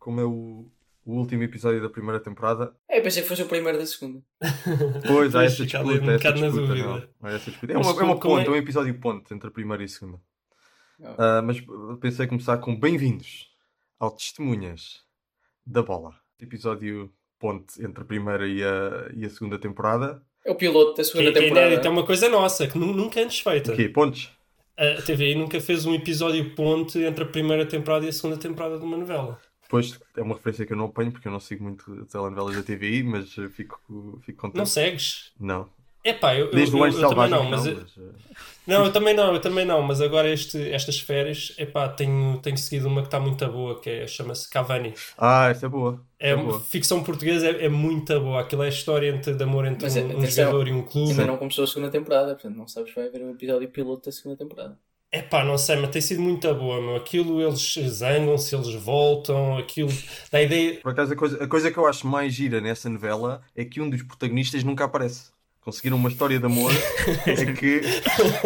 como é o, o último episódio da primeira temporada. É, pensei que fosse o primeiro da segunda. Pois, há essa disputa. um essa bocado na disputa, dúvida. não. Há essa disputa. É uma, é uma ponte, é- é um episódio ponte entre a primeira e a segunda. Ah. Ah, mas pensei começar com bem-vindos ao Testemunhas da Bola. Episódio ponte entre a primeira e a, e a segunda temporada. É o piloto da Que, segunda que é temporada. inédito, é uma coisa nossa, que nu- nunca antes feita. Aqui, pontes. A TVI nunca fez um episódio ponte entre a primeira temporada e a segunda temporada de uma novela. Depois é uma referência que eu não apanho porque eu não sigo muito telenovelas da TVI, mas eh, fico, fico contente. Não segues? Não. Epá, eu, eu, Desde eu, o Anjo eu também não, mas, não, eu- mas, eh, não, eu também não, eu também não, mas agora este, estas férias, epá, tenho, tenho seguido uma que está muito boa, que é, chama-se Cavani. Ah, essa é boa. É, É boa. ficção portuguesa, é, é muito boa. Aquilo é a história entre, de amor entre Mas, um, um atenção, jogador e um clube. Ainda não começou a segunda temporada, portanto não sabes se vai haver um episódio piloto da segunda temporada. Epá, não sei, mas tem sido muito boa, meu. Aquilo eles zangam-se, eles voltam, aquilo. Da ideia. Por acaso, a coisa, a coisa que eu acho mais gira nessa novela é que um dos protagonistas nunca aparece. Conseguiram uma história de amor é que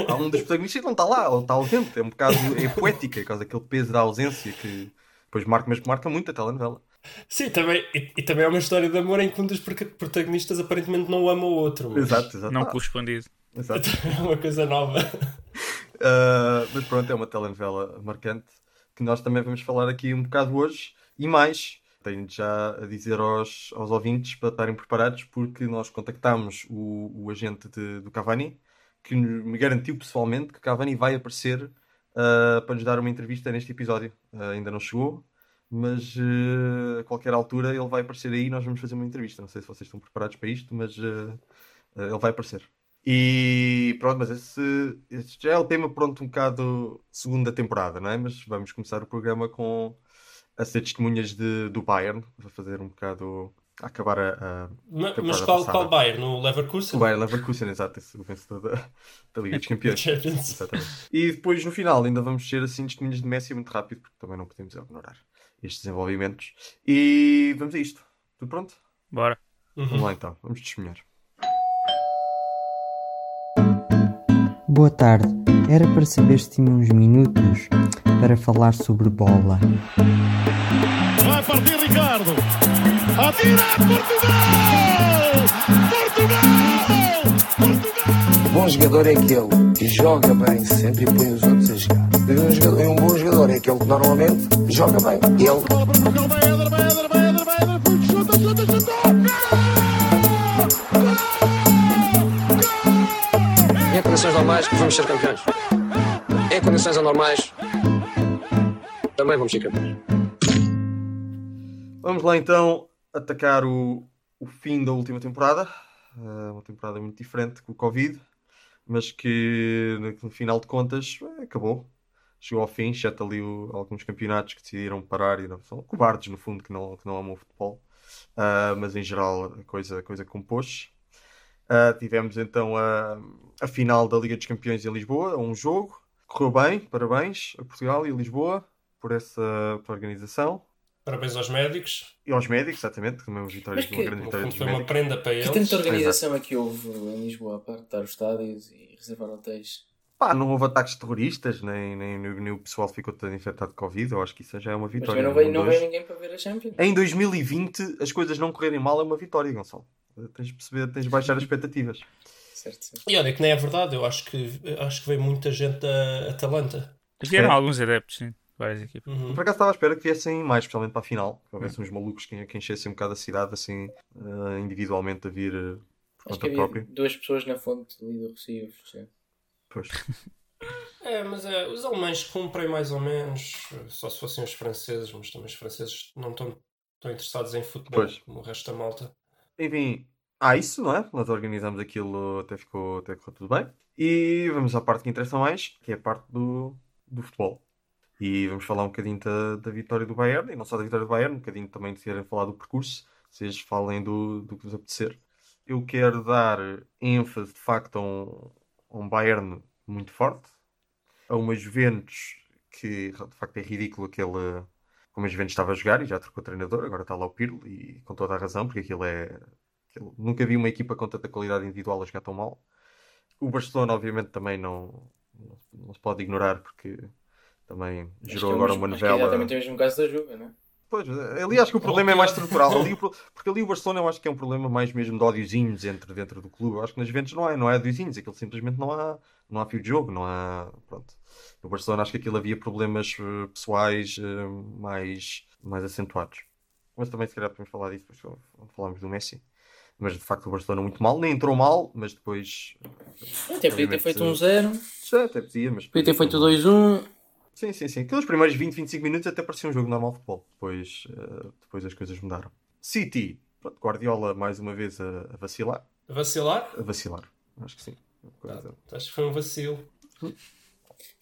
há um dos protagonistas que não está lá, ele está ausente. É um bocado é poética, por causa daquele peso da ausência que depois marca, mas marca muito a telenovela. Sim, também, e, e também é uma história de amor em que um dos protagonistas aparentemente não ama o outro. Mas Exato, exato. Não correspondido. Exato. É uma coisa nova. Uh, mas pronto, é uma telenovela marcante que nós também vamos falar aqui um bocado hoje e mais. Tenho já a dizer aos, aos ouvintes para estarem preparados porque nós contactámos o, o agente de- do Cavani que me garantiu pessoalmente que Cavani vai aparecer uh, para nos dar uma entrevista neste episódio. Uh, ainda não chegou, mas uh, a qualquer altura ele vai aparecer aí e nós vamos fazer uma entrevista. Não sei se vocês estão preparados para isto, mas ele vai aparecer. E pronto, mas esse, esse já é o tema pronto um bocado segunda temporada, não é? Mas vamos começar o programa com a ser testemunhas de, do Bayern, para fazer um bocado a acabar a, a Ma- Mas, qual, passada. qual Bayern? No Leverkusen? o Bayern Leverkusen, exato, esse, o vencedor da, da Liga dos Campeões. Exatamente. E depois no final ainda vamos ser assim testemunhas de Messi muito rápido, porque também não podemos ignorar estes desenvolvimentos. E vamos a isto. Tudo pronto? Bora. Uhum. Vamos lá então, vamos testemunhar. Boa tarde. Era para saber se tinha uns minutos para falar sobre bola. Vai partir Ricardo. Atira Portugal! Portugal! Portugal! Bom jogador é aquele que joga bem sempre e põe os outros a jogar. E um, jogador- um bom jogador é aquele que normalmente joga bem. Ele. Bola para Portugal, vai Éder, vai Éder, vai condições normais vamos ser campeões. Em condições anormais também vamos ser campeões. Vamos lá então atacar o, o fim da última temporada. Eh, uma temporada muito diferente com o Covid, mas que no, final de contas eh, acabou. Chegou ao fim, exceto ali o- alguns campeonatos que decidiram parar e não, são cobardes no fundo que não, que não amam o futebol. Ah, mas em geral a coisa, a coisa compôs. Ah, tivemos então a, a final da Liga dos Campeões em Lisboa, um jogo. Correu bem, parabéns a Portugal e a Lisboa por essa pela organização. Parabéns aos médicos. E aos médicos, exatamente, também uma vitória, Mas que- uma grande vitória dos foi uma médicos. prenda para Que eles. tanta organização é que houve em Lisboa para dar os estádios e reservar hotéis? Pá, não houve ataques terroristas, nem, nem, nem o pessoal ficou todo infectado de Covid. Eu acho que isso já é uma Mas vitória. também não veio, não dois. veio ninguém para ver a Champions. Em 2020, as coisas não correrem mal é uma vitória, Gonçalo. Tens de perceber, tens de baixar as expectativas. Certo, certo. E olha que nem é verdade, eu acho que, acho que veio muita gente da Atalanta. Vieram É. alguns adeptos, sim. Várias equipas. Uhum. Por acaso estava à espera que viessem mais, especialmente para a final. Que houvesse uns malucos que, que enchessem um bocado a cidade, assim, eh, individualmente a vir eh, por Acho que conta havia própria. duas pessoas na fonte ali do Rocio. sim. Pois. É, mas é, os alemães cumprem mais ou menos, só se fossem os franceses, mas também os franceses não estão tão interessados em futebol Pois. como o resto da malta. Enfim, há isso, não é? Nós organizamos aquilo, até ficou, até ficou tudo bem. E vamos à parte que interessa mais, que é a parte do, do futebol. E vamos falar um bocadinho da, da vitória do Bayern, e não só da vitória do Bayern, um bocadinho também de querem falar do percurso, vocês falem do, do que vos apetecer. Eu quero dar ênfase, de facto, a um, a um Bayern muito forte, a uma Juventus que, de facto, é ridículo aquele... Como a Juventus estava a jogar e já trocou treinador, agora está lá o Pirlo, e com toda a razão, porque aquilo é, Aquilo- Nunca vi uma equipa com tanta qualidade individual a jogar tão mal. O Barcelona, obviamente, também não, não, se pode ignorar, porque também Acho gerou é agora mesmo- uma acho é novela. exatamente o mesmo caso da Juve, não é? Pois, ali acho que o problema é mais estrutural. Ali, porque ali o Barcelona eu acho que é um problema mais mesmo de ódiozinhos entre, dentro do clube. Eu acho que nas Juventus não é, não é ódiozinhos, aquilo simplesmente não há, não há fio de jogo, não há. Pronto. No Barcelona acho que aquilo havia problemas eh, pessoais eh, mais, mais acentuados. Mas também se calhar podemos falar disso depois quando falarmos do Messi. Mas de facto o Barcelona muito mal, nem entrou mal, mas depois. Até podia ter feito um obviamente, 0, Já até podia, mas. podia ter feito 2-1. Sim, sim, sim. Aqueles primeiros 20, 25 minutos até parecia um jogo normal de futebol. Depois, eh, depois as coisas mudaram. City, pronto, Guardiola mais uma vez a, a vacilar. Vacilar? A vacilar, acho que sim. Ah, Coisa- acho que foi um vacilo.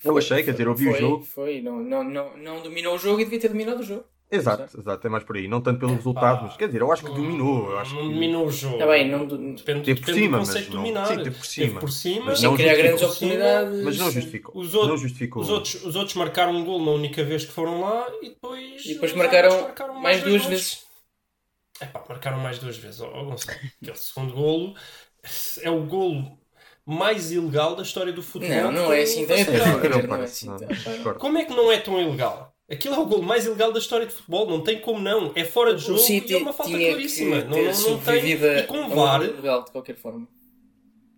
Eu achei, quer dizer, eu vi o jogo. Foi, não, não, não, não dominou o jogo e devia ter dominado o jogo. Exato, exato, é mais por aí. Não tanto pelo resultado, mas quer dizer, eu acho que dominou. Eu acho não que... dominou o jogo. Está bem, não, do- Depende, Teve por depende cima, do conceito mas de não- dominar. sim, teve por cima. por cima. Mas sem não criar grandes oportunidades. Mas não justificou. Os, outros, Não justificou. os, outros, os outros marcaram um gol na única vez que foram lá e depois. E depois marcaram árbitros mais dois duas vezes. Epá, marcaram mais duas vezes. Ó, ó, Gonçalo, aquele segundo golo é o golo mais ilegal da história do futebol. Não, não é assim tão. É, Não, não não é assim, não, tá, discordo. Como é que não é tão ilegal? Aquilo é o gol mais ilegal da história de futebol, não tem como não. É fora de jogo City e é uma falta claríssima. que Não, não, não tem. E com VAR, legal de qualquer forma.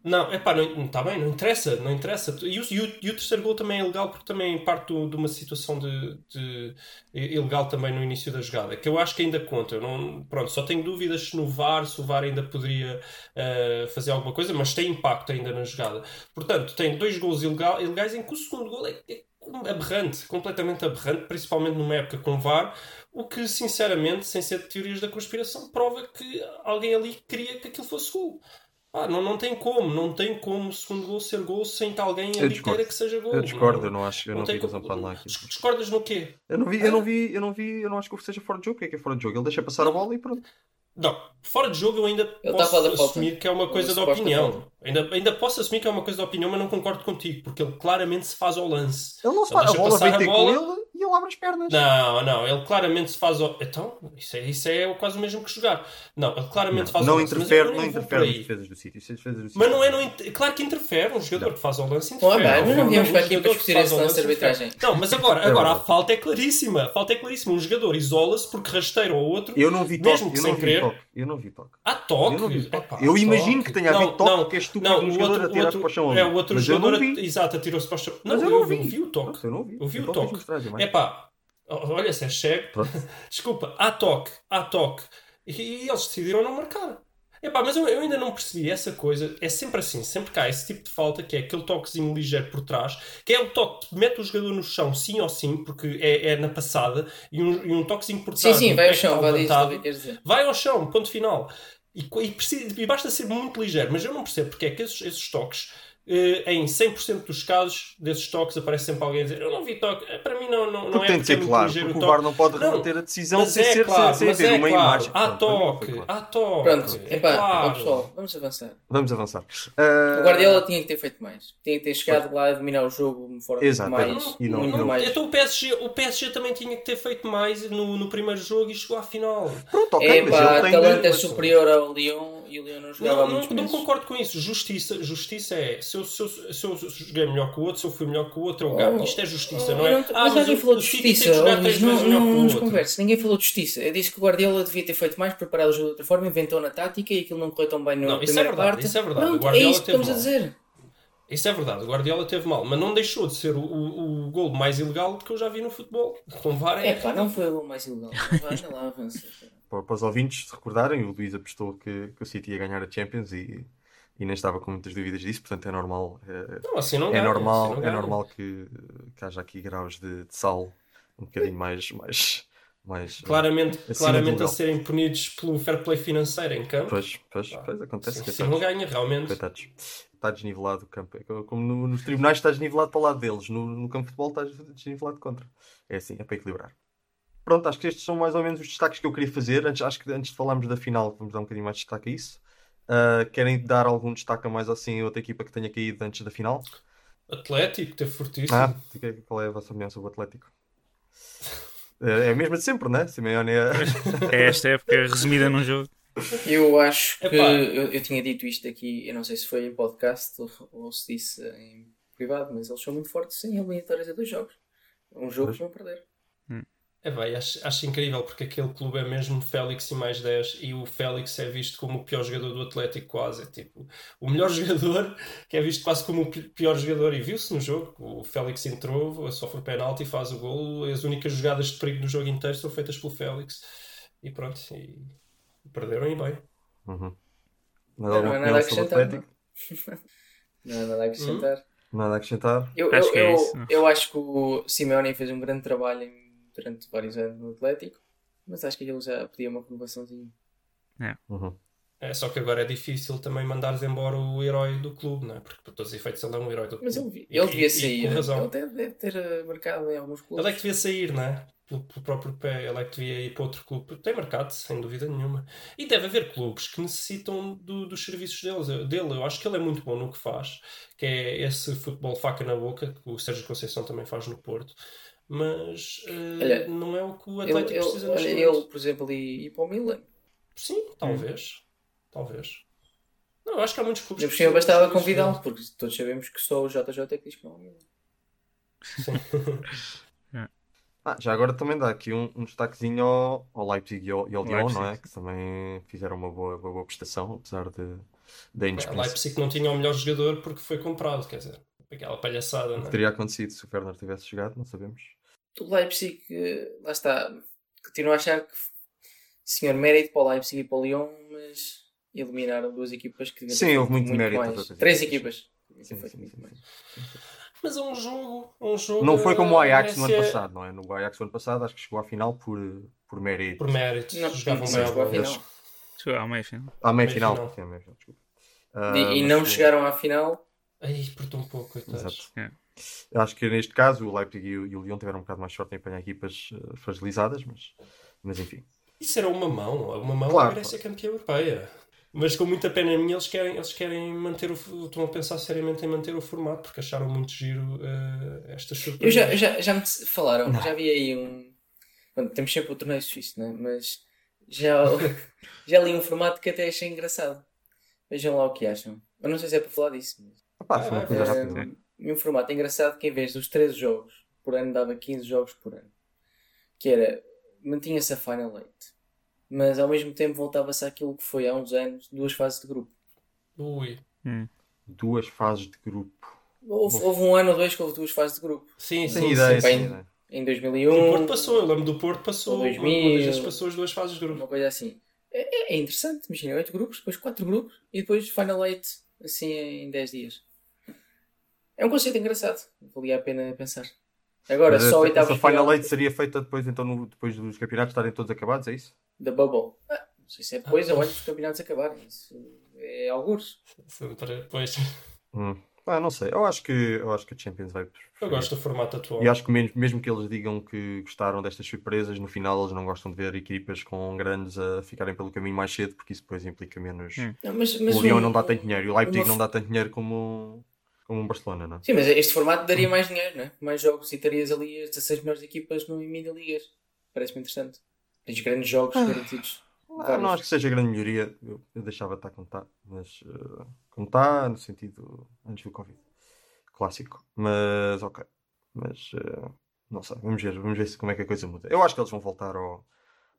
Não, é pá, não está bem, não interessa, não interessa. E o, e o- e o terceiro gol também é ilegal porque também parte do- de uma situação de, de- ilegal também no início da jogada, que eu acho que ainda conta. Eu não, pronto, só tenho dúvidas se no VAR, se o VAR ainda poderia eh, fazer alguma coisa, mas tem impacto ainda na jogada. Portanto, tem dois gols ilegal- ilegais em que o segundo gol é, é aberrante, completamente aberrante, principalmente numa época com VAR, o que sinceramente, sem ser de teorias da conspiração, prova que alguém ali queria que aquilo fosse gol. Pá, não, não tem como, não tem como o segundo gol ser gol sem que alguém Eu ali queira que seja gol. Eu discordo, eu não acho, eu não, tem vi razão para lá Discordas no quê? Eu não vi, eu não vi, eu não vi, eu não acho que seja fora de jogo. O que é que é fora de jogo? Ele deixa passar a bola e pronto. Não, fora de jogo eu ainda Ele posso a falar da falta. assumir que é uma coisa de suposta opinião. Ainda, ainda posso assumir que é uma coisa de opinião, mas não concordo contigo, porque ele claramente se faz ao lance. Ele não se Ele faz, a bola vem a ter bola. com ele e ele abre as pernas. Não, não, ele claramente se faz ao. Então, isso é, isso é quase o mesmo que jogar. Não, ele claramente faz não ao lance. mas interfere, não interfere nas defesas do sítio. Isso é defesas do Mas City. não é, não inter- claro que interfere, um jogador que faz ao lance interfere. bem, mas não Um viemos para aqui para que discutir esse lance de arbitragem. Não, mas agora, É agora a falta é claríssima. A falta é claríssima. Um jogador isola-se porque rasteira ao outro. Eu não vi toque, Mesmo que eu sem não vi querer. toque. Eu não vi toque. Há toque. Eu não vi toque. Eu imagino toque. que tenha havido toque, estúpido não, um o jogador outro- atirar-se para o chão. É, o outro Mas eu jogador, não vi. exato, atirou-se para o chão. Não, Mas eu eu, não vi. vi o toque. Eu não vi. Eu vi o toque. É pá, olha, se é cego. Desculpa, há toque, há toque. E, e eles decidiram não marcar. É pá, mas eu, eu ainda não percebi essa coisa. É sempre assim, sempre cá esse tipo de falta, que é aquele toquezinho ligeiro por trás, que é o toque que mete o jogador no chão, sim ou sim, porque é, é na passada, e um, e um toquezinho por Sim, trás. sim, no vai ao chão, vai dizer. Vai ao chão, ponto final. E, e precisa- e basta ser muito ligeiro, mas eu não percebo porque é que esses, esses toques, em 100% dos casos desses toques, aparece sempre alguém a dizer: Eu não vi toque. Eh, Para mim, não, não, não Porque é tem de é ser muito claro, porque o toque. VAR não pode Não, reverter a decisão Mas sem é ser claro, sem mas ver é uma claro. imagem. Há toque, claro. há toque. Pronto, é epá, ó, claro. pessoal, vamos avançar. Vamos avançar. Ah, O Guardiola tinha que ter feito mais. Tinha que ter chegado lá a dominar o jogo de forma Exato, mais, e não- muito não- mais. Então o PSG, o PSG também tinha que ter feito mais no, no primeiro jogo e chegou à final. Pronto, ok, É mas pá, ele tem é superior ao Lyon e não jogava Não, não, não concordo com isso. Justiça, justiça é se eu, se, eu, se eu joguei melhor que o outro, se eu fui melhor que o outro, eu ganho. Oh, Isto é justiça, Oh, não é? eu Ah, mas ninguém falou de justiça, oh, Luís, não, não, não nos. Ninguém falou de justiça. Eu disse que o Guardiola devia ter feito mais, preparar o jogo de outra forma, inventou na tática e aquilo não correu tão bem na Não, isso é verdade, parte. isso é verdade. É Guardiola isso que teve estamos a mal. dizer. Isso é verdade, o Guardiola teve mal, mas não deixou de ser o, o, o gol mais ilegal que eu já vi no futebol. Com VAR é. É pá, não foi o mais ilegal. Vai lá, avança. Para, para os ouvintes se recordarem, o Luís apostou que, que o City ia ganhar a Champions e, e nem estava com muitas dúvidas disso, portanto é normal. É, Não, assim não é ganha, normal, assim não é normal que, que haja aqui graus de, de sal um bocadinho mais. mais, mais Claramente, claramente a serem punidos pelo fair play financeiro em campo. Pois, pois, pois acontece. Assim, coitados. não ganha, realmente. Coitados. Está desnivelado o campo. É Como no- nos tribunais está desnivelado para o lado deles, no, no campo de futebol está desnivelado contra. É assim, é para equilibrar. Pronto, acho que estes são mais ou menos os destaques que eu queria fazer. Antes, acho que antes de falarmos da final, vamos dar um bocadinho mais de destaque a isso. Ah, querem dar algum destaque a mais assim a outra equipa que tenha caído antes da final? Atlético, teve fortíssimo. Ah, que- qual é a vossa opinião sobre o Atlético? É é a mesma de sempre, né? Simeone é. É esta época resumida num jogo. Eu acho que eu, eu tinha dito isto aqui, eu não sei se foi em podcast ou, se disse em privado, mas eles são muito fortes sem eliminatórias a dois jogos. Um jogo Pois. que vão perder. É bem, acho, acho incrível porque aquele clube é mesmo Félix e mais 10 e o Félix é visto como o pior jogador do Atlético quase, é tipo o melhor jogador que é visto quase como o pi- pior jogador e viu-se no jogo, o Félix entrou, sofre penalti, faz o gol, as únicas jogadas de perigo no jogo inteiro são feitas pelo Félix e pronto, e perderam e bem. Uhum. Mais Não, não é nada a o acrescentar. Não há nada a acrescentar. Nada a acrescentar? Eu, Acho eu, que é eu acho que o Simeone fez um grande trabalho em- durante vários anos no Atlético, mas acho que ele já pedia uma renovaçãozinha. Uhum. É, só que agora é difícil também mandares embora o herói do clube, não é? Porque por todos os efeitos ele é um herói do clube. Mas ele, E- ele e- devia e sair. com razão. Ele deve, deve ter eh, marcado em alguns clubes. Ele é que devia sair, não é? Pelo, pelo próprio pé, ele é que devia ir para outro clube. Tem mercado, sem dúvida nenhuma. E deve haver clubes que necessitam do- dos serviços deles, dele. Eu acho que ele é muito bom no que faz, que é esse futebol faca na boca, que o Sérgio Conceição também faz no Porto. Mas eh, Olha, não é o que o Ele, Atlético ele, precisa olha, neste ele, por exemplo, ir, ir para o Milan. Sim, talvez. Talvez. Não, eu acho que há muitos clubes cima precisam bastava convidá-lo, porque todos sabemos que só o JJ é que diz que não é o Milan. Ah, já agora também dá aqui um, um destaquezinho ao, ao Leipzig e ao, e ao Lyon, não é? Que também fizeram uma boa, uma boa prestação, apesar de, da indispensa. Leipzig não tinha o melhor jogador porque foi comprado, quer dizer, aquela palhaçada, O não que é? teria acontecido se o Werner tivesse jogado, não sabemos. O Leipzig, lá está, continuo a achar que senhor mérito para o Leipzig e para o Lyon, mas eliminaram duas equipas que deviam ter Sim, houve muito mérito mais. Três equipas. Sim, sim, muito sim. Mas é um jogo, é um jogo. Não foi como o Ajax no ano passado, não é? No Ajax no ano passado acho que chegou à final por, por mérito. Por mérito, Não, jogavam não chegou à final. Chegou à meia final. À meia final. final. Sim, à meia final, desculpa. E, Ah, e mas não chegaram à final. Ai, por tão pouco. Exato. Eu Acho que neste caso o Leipzig e o, e o Lyon tiveram um bocado mais sorte em apanhar equipas eh, fragilizadas, mas, mas enfim. Isso era uma mão, uma mão Claro, a Grécia campeã europeia. Mas com muita pena minha, eles querem, eles querem manter o. Estão a pensar seriamente em manter o formato porque acharam muito giro eh, estas Eu surpresas. já, já, já me falaram, já vi aí um. Bom, temos sempre o torneio suíço, não é? Mas já, já li um formato que até achei engraçado. Vejam lá o que acham. Eu não sei se é para falar disso. Mas... Opá, Ah, foi uma vai, coisa Eh, rápida. E um formato engraçado que em vez dos 13 jogos por ano dava 15 jogos por ano. Que era, mantinha-se a Final Eight. Mas ao mesmo tempo voltava-se àquilo que foi há uns anos, duas fases de grupo. Ui. Duas fases de grupo. Houve, houve um ano ou dois que houve duas fases de grupo. Sim, Sem sim, ideia, sim. sem ideia. Em O 2001, Porto passou, eu lembro do Porto passou. Ou 2000. Uma das vezes passou as duas fases de grupo. uma coisa assim. É, é- interessante, imagina, 8 grupos, depois 4 grupos e depois Final Eight, assim em 10 dias. É um conceito engraçado, valia a pena pensar. Agora, Mas só essa, oitavos essa de final Final Eight seria feita depois, então, no- depois dos campeonatos estarem todos acabados, é isso? da Bubble. Ah, não sei se é depois ou antes dos campeonatos acabarem. Isso é alguns. Sempre- Pois. Hum. Ah, não sei. Eu acho que, eu acho que a Champions vai. Eu gosto do formato atual. E acho que mesmo, mesmo que eles digam que gostaram destas surpresas, no final eles não gostam de ver equipas com grandes a ficarem pelo caminho mais cedo, porque isso depois implica menos. Hum. Não, mas, mas o Lyon um- não dá tanto dinheiro e o Leipzig uma- não dá tanto dinheiro como, como um Barcelona, não é? Sim, mas este formato daria mais dinheiro, não é? Mais jogos e terias ali as 16 melhores equipas no mini ligas. Parece-me interessante. Tens grandes jogos garantidos. Ah, Vários. não acho que seja grande melhoria. Eu, eu deixava de estar como está, mas eh, como está, no sentido antes do Covid. Clássico. Mas ok. Mas eh, não sei, vamos ver, vamos ver se, como é que a coisa muda. Eu acho que eles vão voltar ao,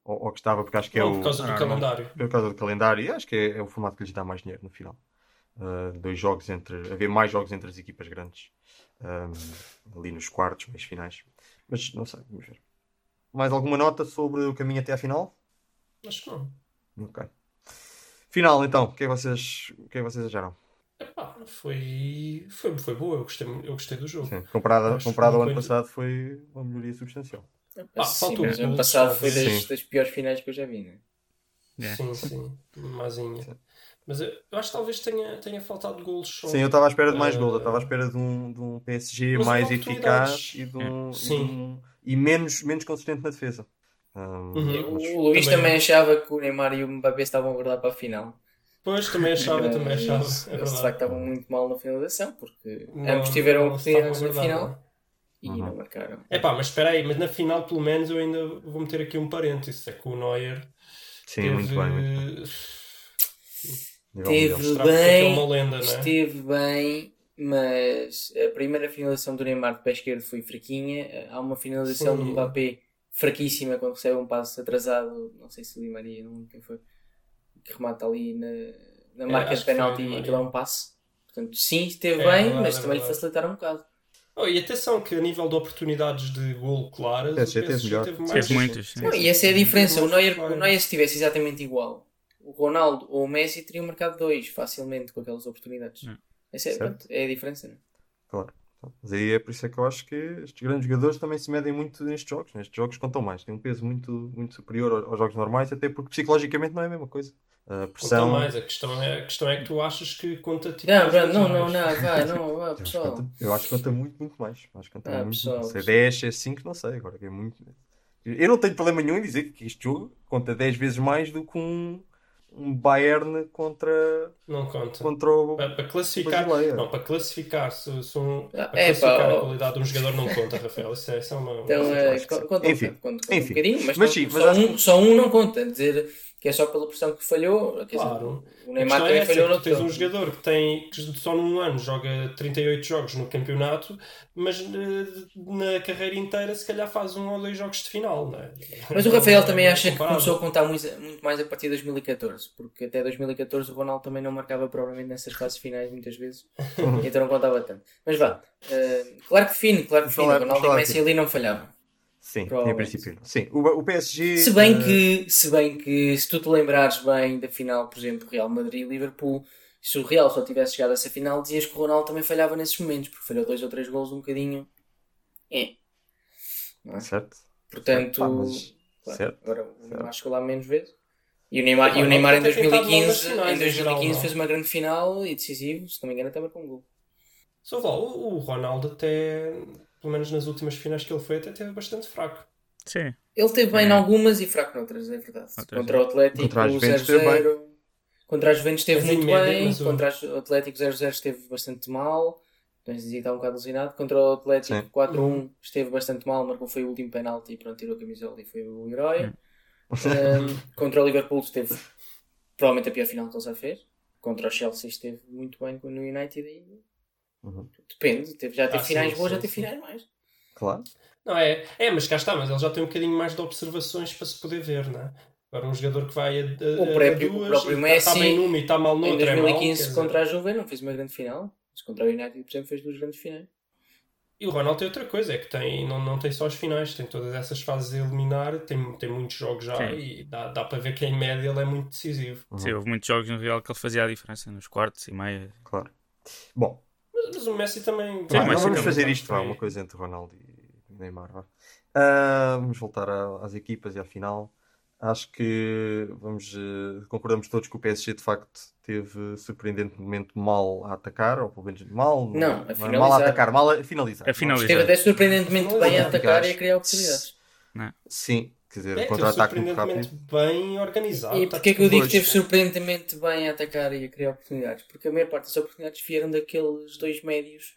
ao, ao que estava, porque acho que é Não, o. por causa do Ah, calendário. por causa do calendário, e acho que é, é o formato que lhes dá mais dinheiro no final. Uh, dois jogos entre. haver mais jogos entre as equipas grandes. Um, ali nos quartos, meios finais. Mas não sei, vamos ver. Mais alguma nota sobre o caminho até à final? Acho que não. Ok. Final então, o que é que vocês, o que é que vocês acharam? Epá, foi, foi, foi boa, eu gostei, eu gostei do jogo. Sim, comparado, comparado ao foi- ano passado foi uma melhoria substancial. Ah, Sim, faltou mas ano passado foi das, Sim. das piores finais que eu já vi, né? Yeah. Sim, sim, mazinha. Mas eu, eu acho que talvez tenha, tenha faltado golos só. Sim, eu estava à espera de mais Eh, gols, eu estava à espera de um, de um PSG Mas mais eficaz e, de um, e, de Sim. um- e menos, menos consistente na defesa. Um, Uhum. mas- O Luís Também- também achava que o Neymar e o Mbappé estavam a guardar para a final. Pois, também achava, também Mas achava. Eles É de facto estavam muito mal na finalização, porque Não- ambos tiveram oportunidades na final e Uhum. não marcaram. É pá, mas espera aí, mas na final pelo menos eu ainda vou meter aqui um parênteses. É que o Neuer Sim, teve... muito bem. Muito bem. Teve. Mostrava que bem, é lenda, não é? esteve bem, mas a primeira finalização do Neymar de pé esquerdo foi fraquinha. Há uma finalização Sim. do Mbappé fraquíssima quando recebe um passo atrasado. Não sei se o Di Maria, não lembro quem foi, que remata ali na, na marca acho de penalti e aquilo é um passe. Portanto, sim, esteve É bem, mas é também lhe facilitaram um bocado. Oh, e atenção que a nível de oportunidades de gol claras, o PSG teve melhor. teve mais. Teve muitas. Não, e essa é a diferença. O Neuer, o Neuer, se estivesse exatamente igual, o Ronaldo ou o Messi teriam marcado dois facilmente com aquelas oportunidades. Hum. Essa é, pronto, é a diferença. Não? é? Claro. Mas aí é por isso é que eu acho que estes grandes jogadores também se medem muito nestes jogos. Nestes jogos contam mais. Têm um peso muito, muito superior aos, jogos normais, até porque psicologicamente não é a mesma coisa. A Conta pressão. mais, a questão, é, a questão é que tu achas que conta tipo. Não, Bruno, não, não, não, vai, não, vai, Eu acho, que pessoal. conta, eu acho que conta muito, muito mais. Acho que conta Ah, muito, pessoal, se é pessoal. 10, se é 5, não sei. Agora é muito. Eu não tenho problema nenhum em dizer que este jogo conta 10 vezes mais do que um, um Bayern contra, Não conta. contra o Para, para classificar, Brasileiro. não, para classificar se, se um, Ah, para é, classificar pá, a qualidade de um jogador não conta, Rafael. Isso é, isso é uma. Então, é, conta, Enfim, conta, conta enfim. um bocadinho, mas, Mas sim, mas só, acho um, só um não conta. Dizer que é só pela pressão que falhou. Quer Claro. dizer, o Neymar é também essa, falhou é no que tens um jogador que, tem, que só num ano joga 38 jogos no campeonato, mas eh, na carreira inteira se calhar faz um ou dois jogos de final. Não é? Mas o Rafael Não é também acha que comparável. começou a contar muito, mais a partir de 2014, porque até 2014 o Ronaldo também não marcava provavelmente nessas fases finais muitas vezes, então não contava tanto. Mas vá, eh, claro que define, claro que falar- O Ronaldo e Messi ali não falhavam. Sim, em princípio. Sim, o, o PSG. Se bem, eh, que, se bem que, se tu te lembrares bem da final, por exemplo, Real Madrid e Liverpool, se o Real só tivesse chegado a essa final, dizias que o Ronaldo também falhava nesses momentos, porque falhou dois ou três gols um bocadinho. É. Não é? Certo. Portanto, Pá, mas- claro, certo, agora o Neymar certo. chegou lá menos vezes. E o Neymar, e o Neymar em até tem estado mal nas 2015, finais, em em geral, 2015 não. fez uma grande final e decisivo, se não me engano, até marcou um gol. Só lá, o, o Ronaldo até, pelo menos nas últimas finais que ele foi, até teve bastante fraco. Sim. Ele teve bem É. em algumas e fraco noutras, é verdade. Outras, contra o Atlético, Contra o Juventus esteve 0-0. Contra a Juventus esteve muito média, bem. mas o- Contra o Atlético 0-0 esteve bastante mal. Então dizia que está um bocado alucinado. Contra o Atlético Sim. 4-1 esteve bastante mal. Marcou foi o último penalti e pronto, tirou a camisola e foi o herói. Hum. Um, contra o Liverpool esteve provavelmente a pior final que ele já fez. Contra o Chelsea esteve muito bem no United e Uhum. depende. Teve, já teve Ah, finais sim, boas, sim, já teve sim. finais mais. Claro. Não, é, é, mas cá está, mas ele já tem um bocadinho mais de observações para se poder ver, não é? Agora um jogador que vai a, a, O a próprio- o duas, próprio e está Messi, bem numa e está mal Em noutra, é mau, 2015 quer dizer. contra a Juve não fez uma grande final. Mas contra o United, por exemplo, fez duas grandes finais. E o Ronaldo tem outra coisa, é que tem, não, não tem só as finais, tem todas essas fases a eliminar, tem, tem muitos jogos já Sim. e dá, dá para ver que em média ele é muito decisivo. Uhum. Sim, houve muitos jogos no Real que ele fazia a diferença nos quartos e meia. Claro. Bom, Mas, o Messi também. Sim, mas não vamos fazer isto, vá, uma coisa entre Ronaldo e Neymar. Vá. Ah, vamos voltar a- às equipas e à final. Acho que vamos, eh, concordamos todos que o PSG de facto teve surpreendentemente mal a atacar, ou pelo menos mal, Não, a é mal a finalizar. atacar, mal a finalizar. A finalizar. Esteve até surpreendentemente bem a atacar e a criar oportunidades. Sim, quer dizer, É, teve contra-ataque muito rápido. bem organizado. E porquê é que eu digo que esteve surpreendentemente bem a atacar e a criar oportunidades? Porque a maior parte das oportunidades vieram daqueles dois médios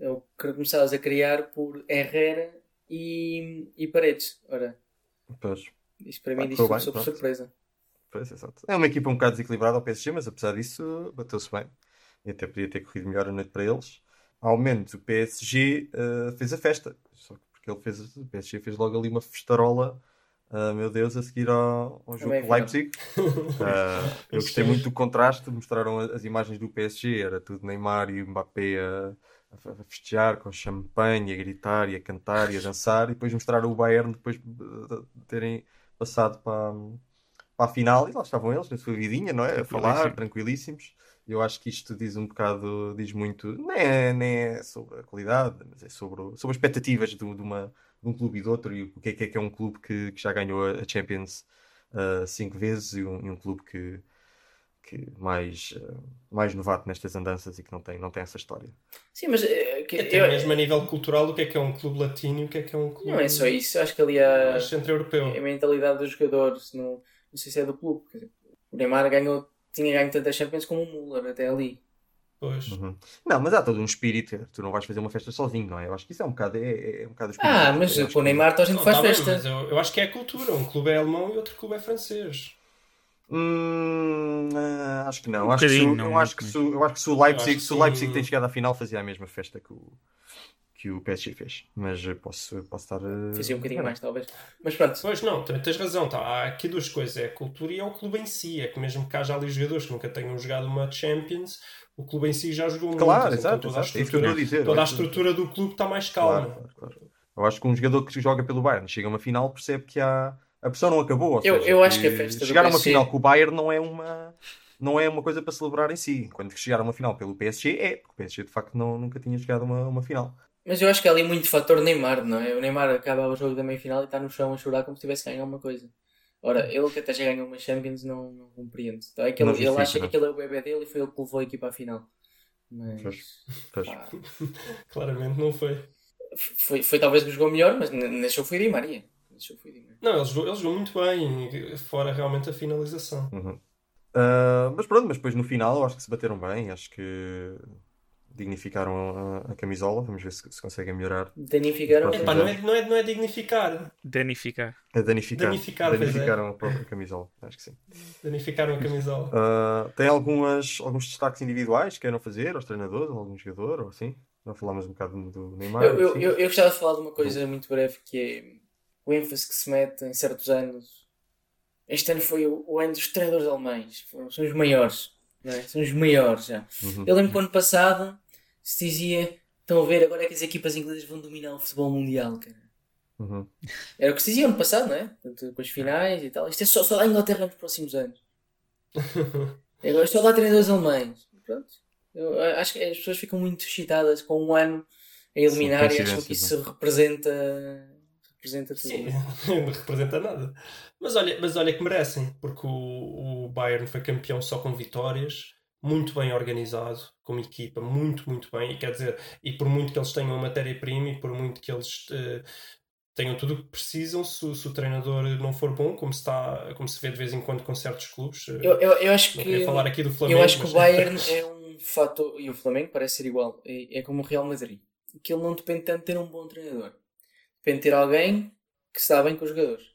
eh, que começadas a criar por Herrera e, e Paredes. Ora, Pois, isso para mim Ah, diz sobre pronto. surpresa. pois, exato. É uma equipa um bocado desequilibrada ao PSG, mas apesar disso, bateu-se bem. E até podia ter corrido melhor a noite para eles. Ao menos o PSG eh, fez a festa. Só que porque ele fez, o PSG fez logo ali uma festarola, ah, meu Deus, a seguir ao, ao jogo de foi. Leipzig. Ah, eu gostei muito do contraste. Mostraram as imagens do PSG, era tudo Neymar e Mbappé a, a- festejar com champanhe, a gritar e a cantar e a dançar. E depois mostraram o Bayern depois de terem passado para, para a final. E lá estavam eles, na sua vidinha, não é? A falar, Tranquilíssimo. tranquilíssimos. Eu acho que isto diz um bocado, diz muito, nem é, nem é sobre a qualidade, mas é sobre, sobre as expectativas de, de uma, de um clube e do outro e o que é que é, que é um clube que, que já ganhou a Champions uh, cinco vezes e um, e um clube que, que mais, uh, mais novato nestas andanças e que não tem, não tem essa história. Sim, mas eh, que- Até eu- mesmo a nível cultural, o que é que é um clube latino e o que é que é um clube não é só isso. Acho que ali a, centro-europeu. a mentalidade dos jogadores, não, não sei se é do clube. o Neymar ganhou, tinha ganho tantas Champions como o Müller até ali. Pois. Uhum. Não, mas há todo um espírito, tu não vais fazer uma festa sozinho, não é? Eu acho que isso é um bocado, é, é um bocado espírito. Ah, mas com o que- Neymar toda a gente Não, faz tá bem, festa. mas eu, eu acho que é a cultura. Um clube é alemão e outro clube é francês. Hum, ah, acho que não. Um acho que se, o- bocadinho, eu, não acho que se, o- eu acho que se o Leipzig, se o Leipzig tem chegado à final, fazia a mesma festa que o, que o PSG fez. Mas eh, posso, posso estar. eh, Fazia um bocadinho enganado. mais, talvez. Mas pronto. Pois não, também tens razão. Tá. Há aqui duas coisas: é a cultura e é o clube em si. É que mesmo que haja ali jogadores que nunca tenham jogado uma Champions, o clube em si já jogou Claro, muito. exato, Então toda a exato. É isso que eu estou a estrutura, dizer. toda a que- estrutura do clube está mais calma. Claro, claro, claro. Eu acho que um jogador que joga pelo Bayern chega a uma final percebe que há... a pressão não acabou. ou Eu- seja, eu acho que a festa chegar a uma final com o Bayern não é uma não é uma coisa para celebrar em si. Quando chegar a uma final pelo PSG é, porque o PSG de facto não, nunca tinha chegado a uma, uma final. Mas eu acho que há ali muito fator Neymar, não é? O Neymar acaba o jogo da meia-final e está no chão a chorar como se tivesse ganho alguma coisa. Ora, ele que até já ganhou uma Champions não, não compreende. Então, é que ele, Não ele justifica, acha que não. aquele é o bebê dele e foi ele que levou a equipa à final. Mas Pois. Pois. Claramente não foi. foi, foi talvez o que jogou melhor, mas nesse jogo foi Di Maria. Foi Di Maria. Não, ele jogou, ele jogou muito bem, fora realmente a finalização. Uhum. Ah, mas pronto, mas depois no final eu acho que se bateram bem, acho que dignificaram a, a camisola. Vamos ver se, se conseguem melhorar. Danificaram. Epá, não, é, não, é, não é dignificar. Danificar. A danificar. Danificar, é. Danificaram a própria camisola, acho que sim. Danificaram a camisola. Ah, tem algumas, alguns destaques individuais que queiram fazer aos treinadores, ou algum jogador, ou assim? Já falámos um bocado do Neymar. Eu, eu, eu, eu gostava de falar de uma coisa muito breve que é o ênfase que se mete em certos anos. Este ano foi o, o ano dos treinadores alemães. São os maiores. não é? São os maiores já. Uhum. Eu lembro que o ano passado se dizia: estão a ver, agora é que as equipas inglesas vão dominar o futebol mundial, cara. Uhum. Era o que se dizia ano passado, não é? Portanto, Com as finais e tal. Isto é só, só da Inglaterra nos próximos anos. Agora só dá treinadores alemães. Pronto. Eu acho que as pessoas ficam muito excitadas com um ano a eliminar e acham que isso representa, representa tudo. Sim, não representa nada. Mas olha, mas olha que merecem, porque o, o Bayern foi campeão só com vitórias, muito bem organizado, como equipa, muito, muito bem. E quer dizer, e por muito que eles tenham a matéria-prima e por muito que eles eh, tenham tudo o que precisam, se, o- se o treinador não for bom, como se, está, como se vê de vez em quando com certos clubes. eh, Eu, eu, eu acho não que, falar aqui do Flamengo. eu acho que o mas- Bayern é um fator, e o Flamengo parece ser igual, é, é como o Real Madrid. Que ele não depende tanto de ter um bom treinador. Depende de ter alguém que se dá bem com os jogadores.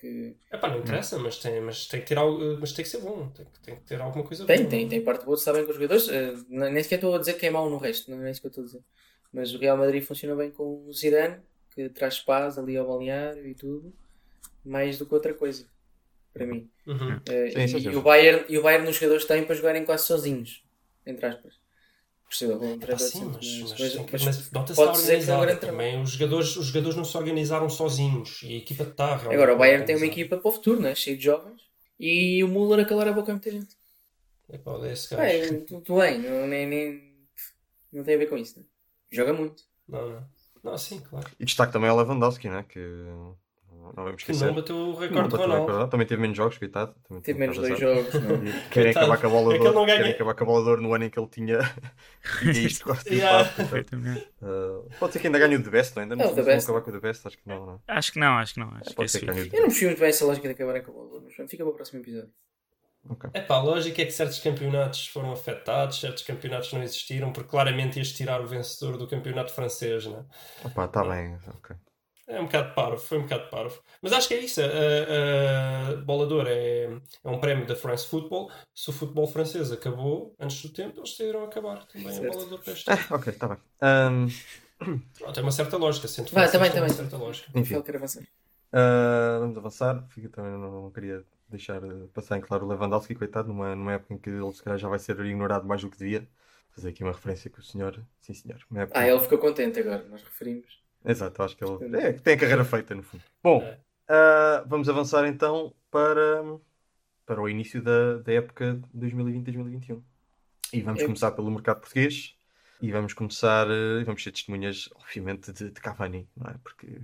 Que Epá, não interessa, mas tem, mas tem que ter algo, mas tem que ser bom, tem, que- tem que ter alguma coisa Tem, boa. tem, tem parte boa de estar bem com os jogadores. eh, nem sequer estou a dizer que é mau no resto, não é isso que eu estou a dizer. Mas o Real Madrid funciona bem com o Zidane, que traz paz ali ao balneário e tudo, mais do que outra coisa, para mim. Uhum. Eh, Sim, sim, e, sim. o Bayern, e o Bayern nos jogadores têm para jogarem quase sozinhos, entre aspas. Sim, assim, mas, mas, mas- mas mas nota-se pode está é um organizado grande também. Os jogadores, os jogadores não se organizaram sozinhos e a equipa está realmente Agora, o Bayern tem uma organizada. equipa para o futuro, né? cheio de jovens, e o Müller a calar a boca a muita gente. Epá, olha esse gajo. É, tudo bem, não, nem, nem, não tem a ver com isso. Né? Joga muito. Não, não. Não, sim, claro. E destaque também ao Lewandowski, né? que não vamos Que esquecer. não bateu o Não recorde de Ronaldo. recorde. Também teve menos jogos, coitado. Também Teve menos dois jogos. Não. E Querem acabar com a bola É de que não ouro. ganha- Querem acabar com a bola de ouro no ano em que ele tinha, tinha isto quase Yeah. Perfeitamente. Pode ser que ainda ganhe o The Best, não? ainda não É, o sei The se vão Best. acabar com o The Best, acho que não, não. Acho que não, acho que não. Acho que é Pode ser que o The Eu não Best. percebi muito bem essa lógica de acabarem com a bola, mas pronto, fica para o próximo episódio. Ok. Epá, a lógica é que certos campeonatos foram afetados, certos campeonatos não existiram, porque claramente ias tirar o vencedor do campeonato francês, né? Opa, está bem, ok. É um bocado parvo, foi um bocado parvo. Mas acho que é isso. A, a, a bola de ouro é, é um prémio da France Football. Se o futebol francês acabou antes do tempo, eles decidiram acabar também a Certo. bola de ouro para. Ah, ok, está bem. Pronto, Tem uma certa lógica. Sendo Vai, também, tem uma também. certa lógica. enfim, ah, vamos avançar. Fica, também não, não queria deixar eh, passar em claro o Lewandowski, coitado, numa, numa época em que ele se calhar já vai ser ignorado mais do que devia. Fazer aqui uma referência com o senhor. Sim, senhor. Época- Ah, ele ficou contente agora, nós referimos. Exato, acho que ele é, tem a carreira feita no fundo. Bom, É. ah, vamos avançar então para, para o início da, da época 2020-2021. E vamos Eu- começar pelo mercado português e vamos começar, eh, vamos ser testemunhas, obviamente, de, de Cavani, não é? Porque.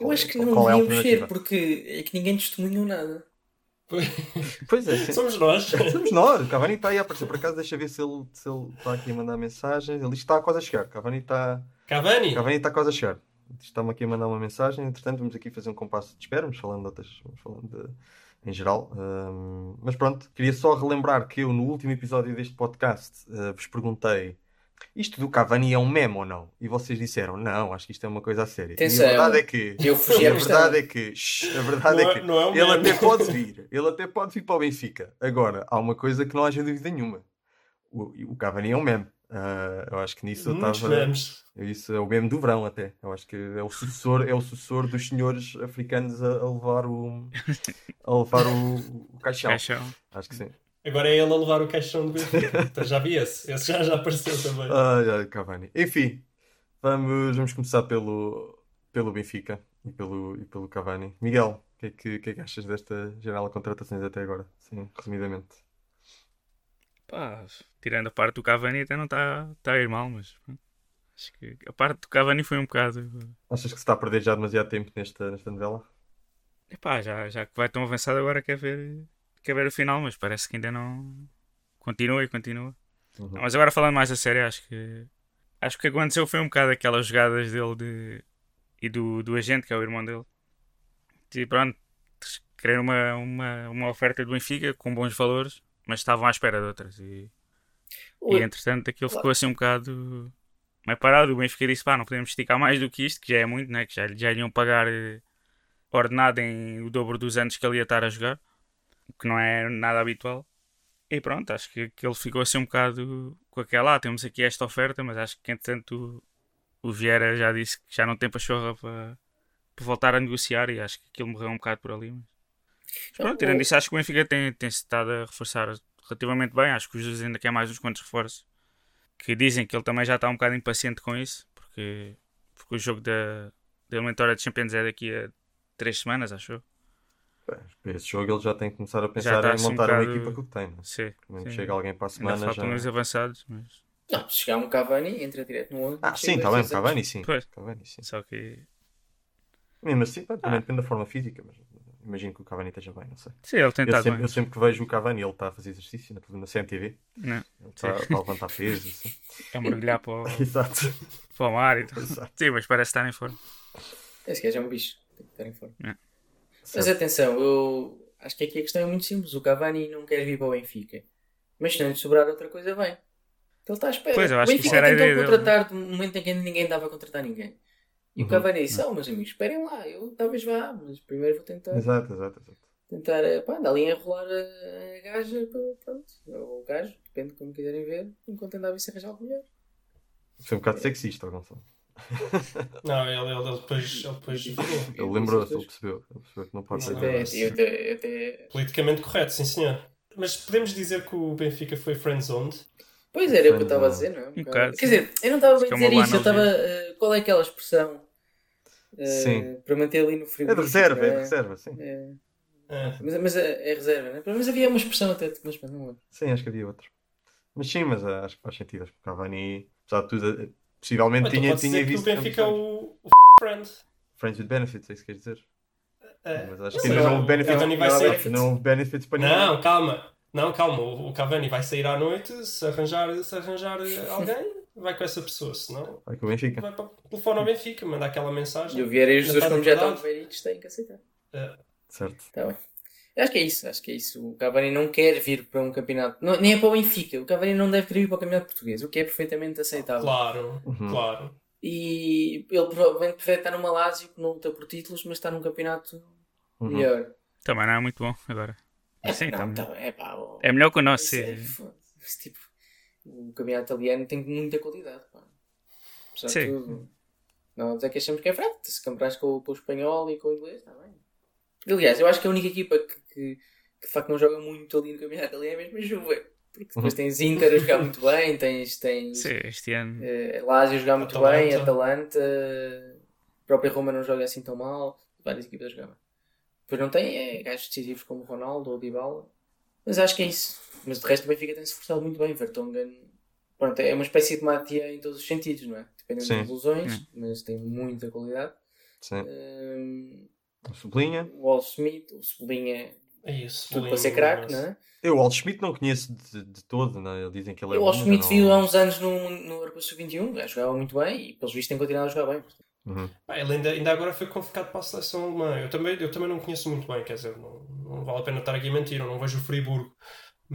Eu é- acho que não é devíamos ser, alternativa? porque é que ninguém testemunhou nada. Pois é, sim. Somos nós. Somos nós, o Cavani está aí a aparecer. Por acaso, deixa ver se ele, se ele está aqui a mandar mensagens. Ele está quase a chegar. Cavani está. Cavani? Cavani está quase a chegar. Está-me aqui a mandar uma mensagem. Entretanto, vamos aqui fazer um compasso de espera. Vamos falando de outras. Vamos falando de- em geral. Ahm, mas pronto, queria só relembrar que eu, no último episódio deste podcast, ah, vos perguntei. Isto do Cavani é um meme ou não? E vocês disseram, não, acho que isto é uma coisa a séria. Atenção. E a verdade é que. Eu fugi a verdade é que. shh, a verdade Não é é- que. não é um ele meme. até pode vir. Ele até pode vir para o Benfica. Agora, há uma coisa que não haja dúvida nenhuma. O, o Cavani é um meme. Ah, eu acho que nisso eu estava. Isso é o meme do verão até. Eu acho que é o sucessor, é o sucessor dos senhores africanos a, a levar o a levar o, o caixão. Caixão. Acho que sim. Agora é ele a levar o caixão do Benfica. Então já vi esse. Esse já, já apareceu também. Ai, ai, Cavani. Enfim, vamos, vamos começar pelo, pelo Benfica e pelo, e pelo Cavani. Miguel, o que, é que, que é que achas desta janela de contratações até agora? Sim, resumidamente. Pá, tirando a parte do Cavani até não está tá a ir mal, mas acho que a parte do Cavani foi um bocado. Achas que se está a perder já demasiado tempo nesta, nesta novela? Epá, já, já que vai tão avançado agora quer ver, quer ver o final, mas parece que ainda não. Continua e continua. Uhum. Não, mas agora falando mais a sério, acho que. Acho que o que aconteceu foi um bocado aquelas jogadas dele de, e do, do agente, que é o irmão dele. E pronto, querer uma, uma, uma oferta do Benfica com bons valores, mas estavam à espera de outras. E, e entretanto aquilo ficou assim um bocado meio parado. O Benfica disse: pá, não podemos esticar mais do que isto, que já é muito, né? que já, já lhe iam pagar eh, ordenado em o dobro dos anos que ele ia estar a jogar, o que não é nada habitual. E pronto, acho que, que ele ficou assim um bocado com aquela, ah, temos aqui esta oferta, mas acho que entretanto o, o Vieira já disse que já não tem pachorra para, para voltar a negociar e acho que aquilo morreu um bocado por ali. Mas, mas pronto, tirando isso, acho que o Benfica tem, tem estado a reforçar relativamente bem. Acho que o Jesus ainda quer mais uns quantos reforços. Que dizem que ele também já está um bocado impaciente com isso, porque, porque o jogo da, da eliminatória de Champions é daqui a três semanas, acho eu. Bem, para esse jogo ele já tem que começar a pensar em assim um montar uma bocado- equipa que o que tem. né? Sim, sim. chega alguém para a Ainda semana faltam já. uns avançados, mas Não, se chegar um Cavani, entra direto no 11. Ah, sim, está bem, Cavani sim. Pois. Cavani sim. só que Mesmo assim, pá, também depende da forma física, mas imagino que o Cavani esteja bem, não sei. sim, ele tem Eu sempre, bem. eu sempre que vejo o Cavani, ele está a fazer exercício na, na CMTV, Não, ele está, está a levantar peso, assim. é mergulhar para o, Exato. para o mar e tudo. Exato. Sim, mas parece estar em forma. Esse gajo é um bicho. Tem que estar em forma. É. Mas atenção, eu acho que aqui a questão é muito simples. O Cavani não quer vir para o Benfica. Mas se não lhe sobrar outra coisa, bem. Então ele está à espera. Pois, eu acho o que Benfica isso era a tentou ideia dele. contratar de um momento em que ninguém dava a contratar ninguém. E o. Cavani disse: Oh, meus amigos, esperem lá, eu talvez vá, mas primeiro vou tentar. Exato, exato, exato. tentar eh, pá, andar ali a enrolar a, a gaja, pronto, ou o gajo, depende de como quiserem ver, enquanto andava a se arranjar algo melhor. Foi um bocado sexista, Gonçalo. Não, ele, ele, ele depois, ele depois virou. Ele lembrou-se, ele percebeu. Ele percebeu que não pode ser. até- verdade. Eu até, eu até- Politicamente correto, sim senhor. Mas podemos dizer que o Benfica foi friendzoned? Pois era, é o que eu estava a dizer, não é? Um bocado, Quer dizer, eu não estava bem a é dizer isso, eu estava. eh, qual é aquela expressão? Eh, Sim. Para manter ali no É frigorífico. de reserva, é de reserva, sim. É, É. mas, mas é, é reserva, né? Mas havia uma expressão até, mas não lembro. Sim, acho que havia outro. Mas sim, mas ah, acho que faz sentido. Acho que o Cavani, apesar de tudo, eh, possivelmente Então tinha, tinha que o visto. Benfica é o, o friend. Friends with benefits, é isso que queres dizer? É. Mas acho Não que não houve benefits. Cavani vai não, sair- acho que não houve benefits para ninguém. Não, calma. Não, calma. O o Cavani vai sair à noite, se arranjar, se arranjar alguém, vai com essa pessoa. Senão, Vai com o Benfica. vai para o telefone ao Benfica, manda aquela mensagem. E o Vieira e Jesus, como já estão têm que aceitar. Certo. Tá bem. Eu Acho que é isso, acho que é isso. O Cavani não quer vir para um campeonato, não, nem é para o Benfica. O Cavani não deve querer vir para o campeonato português, o que é perfeitamente aceitável. Claro, Uhum. claro. E ele provavelmente prefere estar numa Lazio que não luta por títulos, mas está num campeonato Uhum. melhor. Também não é muito bom agora. Sim, não, tá é pá. o- É melhor que o nosso, é tipo, o campeonato italiano tem muita qualidade, pá. Apesar de Sim. tudo. Não vou dizer que achamos que é fraco. Se comparares com, com o espanhol e com o inglês, está bem. Aliás, eu acho que a única equipa que, que, que de facto não joga muito ali no campeonato italiano é mesmo a Juve. Porque depois Uhum. tens Inter a jogar muito bem, tens, tens Sim, este ano. eh, Lazio a jogar muito Atalanta. bem, Atalanta, a própria Roma não joga assim tão mal, várias equipas a jogar bem. Depois não tem é, gajos decisivos como o Ronaldo ou o Dybala, mas acho que é isso. Mas de resto o Benfica tem-se esforçado muito bem. Vertonghen pronto, é uma espécie de Matia em todos os sentidos, não é? Dependendo Sim. das lesões, Hum. mas tem muita qualidade. Sim. Hum, Sublinha. o Wall Smith, o Cebolinha, É isso. tudo para ser craque, não é? Eu o Walt Schmidt não conheço de, de todo, né? Eles dizem que ele é o bom. Wall mas Smith não- viu há uns anos no, no Europa Sub-21, o gajo jogava muito bem e pelos vistos tem continuado a jogar bem. Uhum. Ah, ele ainda, ainda agora foi convocado para a seleção alemã. Eu também, eu também não conheço muito bem, quer dizer, não, não vale a pena estar aqui a mentir, eu não vejo o Friburgo.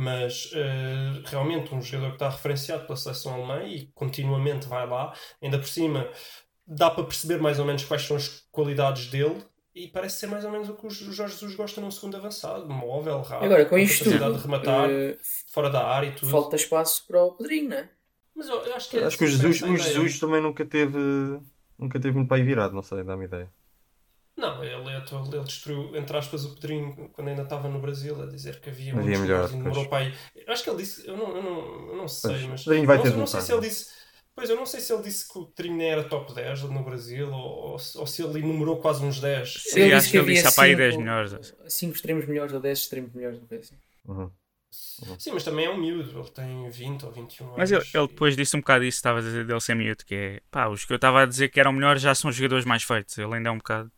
Mas eh, realmente um jogador que está referenciado pela seleção alemã e continuamente vai lá, ainda por cima dá para perceber mais ou menos quais são as qualidades dele e parece ser mais ou menos o que o Jorge Jesus gosta num segundo avançado, móvel, rápido, Agora, com isto capacidade tudo, de rematar eh, fora da área e tudo. falta espaço para o Pedrinho, não é? Mas eu, eu acho que é Acho que o Jesus, o. Jesus também nunca teve. Nunca teve muito para aí virado, não sei, dá-me ideia. Não, ele, ele, ele destruiu, entre aspas, o Pedrinho quando ainda estava no Brasil a dizer que havia, Havia muitos melhor, melhores e demorou pois. para aí. Acho que ele disse, eu não, eu não, eu não sei, Pois, mas. Pedrinho vai não, ter não sei se ele é? disse. Pois eu não sei se ele disse que o Pedrinho nem era top 10 no Brasil ou, ou, se- ele enumerou quase uns 10. Sim, Ele acho que ele disse há para aí 10 cinco- melhores. 5 extremos melhores ou 10 extremos melhores, não foi assim. Uhum. Sim, mas também é um miúdo, ele tem 20 ou 21 Mas ele, anos. ele depois disse um bocado isso, estava a dizer dele ser miúdo, que é pá, os que eu estava a dizer que eram melhores já são jogadores mais feitos. Ele ainda é um bocado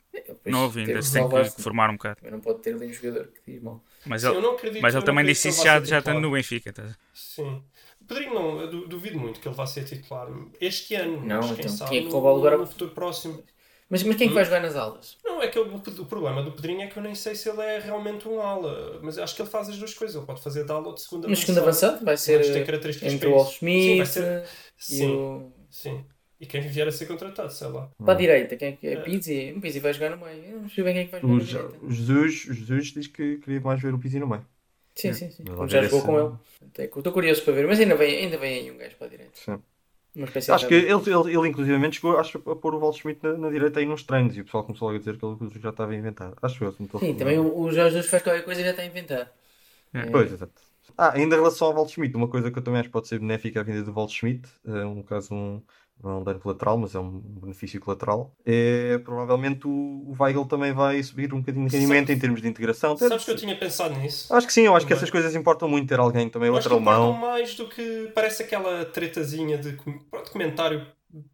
novo, ainda tem que, formar um bocado. Também não pode ter ali um jogador que diz mal. Mas Sim, ele, eu não acredito, mas eu ele também disse isso já, ser já estando no Benfica. tá? Sim. O Pedrinho não, eu du- duvido muito que ele vá ser titular este ano. Não, mas quem então, sabe quem é que no- rouba ao- no futuro próximo. Mas, mas quem é que vai jogar nas aulas? Não, é que o, o problema do Pedrinho é que eu nem sei se ele é realmente um ala, mas eu acho que ele faz as duas coisas. Ele pode fazer de ala ou de segunda No segundo avançado vai Mas ser tem eh, características entre para o isso. Sim, vai Smith ser- e Sim, o... sim. E quem vier a ser contratado, sei lá. Para a direita, quem é que é? Pizzi. O Pizzi vai jogar no meio. Eu não sei bem quem é que vai jogar O, na direita. Jesus, Jesus diz que queria mais ver o Pizzi no meio. Sim, sim, sim. Como vai já jogou esse- com ele. Até que eu Estou curioso para ver. Mas ainda vem, ainda vem aí um gajo para a direita. Sim. Acho que ele, ele, ele inclusivamente chegou acho, a pôr o Walt Schmidt na, na direita aí nos treinos e o pessoal começou logo a dizer que ele já estava a inventar. Acho eu, Sim, também o, o Jorge Jesus faz qualquer coisa e já está a inventar. É. Pois, exato. Ah, ainda em relação ao Walt Schmidt, uma coisa que eu também acho que pode ser benéfica a vinda do Walt Schmidt, é um caso um, não é um dano colateral, mas é um benefício colateral, é provavelmente o, o Weigl também vai subir um bocadinho de rendimento em termos de integração. Sabes que eu tinha pensado nisso? Acho que sim, eu acho que Também. essas coisas importam muito, ter alguém também Eu acho outro que importam alemão. mais do que parece aquela tretazinha de pronto, comentário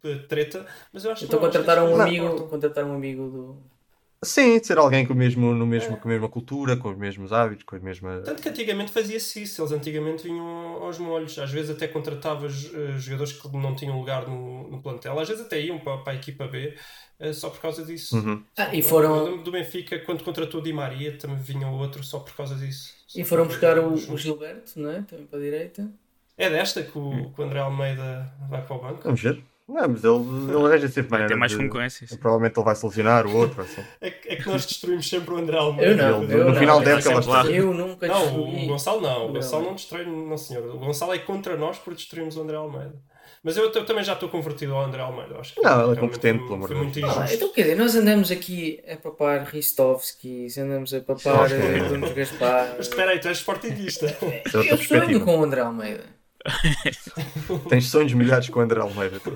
de treta, mas eu acho Então que que contratar um amigo, contratar um amigo do. Sim, de ser alguém com, o mesmo, no mesmo, com a mesma cultura, com os mesmos hábitos, com as mesmas. Tanto que antigamente fazia-se isso, eles antigamente vinham aos molhos, às vezes até contratavas eh, jogadores que não tinham lugar no, no plantel, às vezes até iam para, para a equipa B eh, só por causa disso. Uhum. Ah, e Eu foram, lembro do Benfica, quando contratou Di Maria, também vinha outro só por causa disso. e foram buscar o, o Gilberto, não é? Também para a direita. É desta que o, que o André Almeida vai para o banco? Vamos ver. Não, mas ele, ele arranja sempre maneira Tem mais de- concorrências. Provavelmente ele vai solucionar o outro. Assim. É, que- é que nós destruímos sempre o André Almeida. Eu não, Ele, eu no não. final da época, não. está. Eu nunca Não, destruí. o Gonçalo não. O Não. Gonçalo não destrói, não senhor. O Gonçalo é contra nós por destruirmos o André Almeida. Mas eu, eu também já estou convertido ao André Almeida. Acho que Não, ele é competente, pelo amor de Deus. Ah, então quer dizer, nós andamos aqui a papar Ristovskis, andamos a papar eh, Nunes Gaspar. Mas espera aí, tu és sportinguista. É Eu sonho com o André Almeida. Tens sonhos milhares com o André Almeida. tu.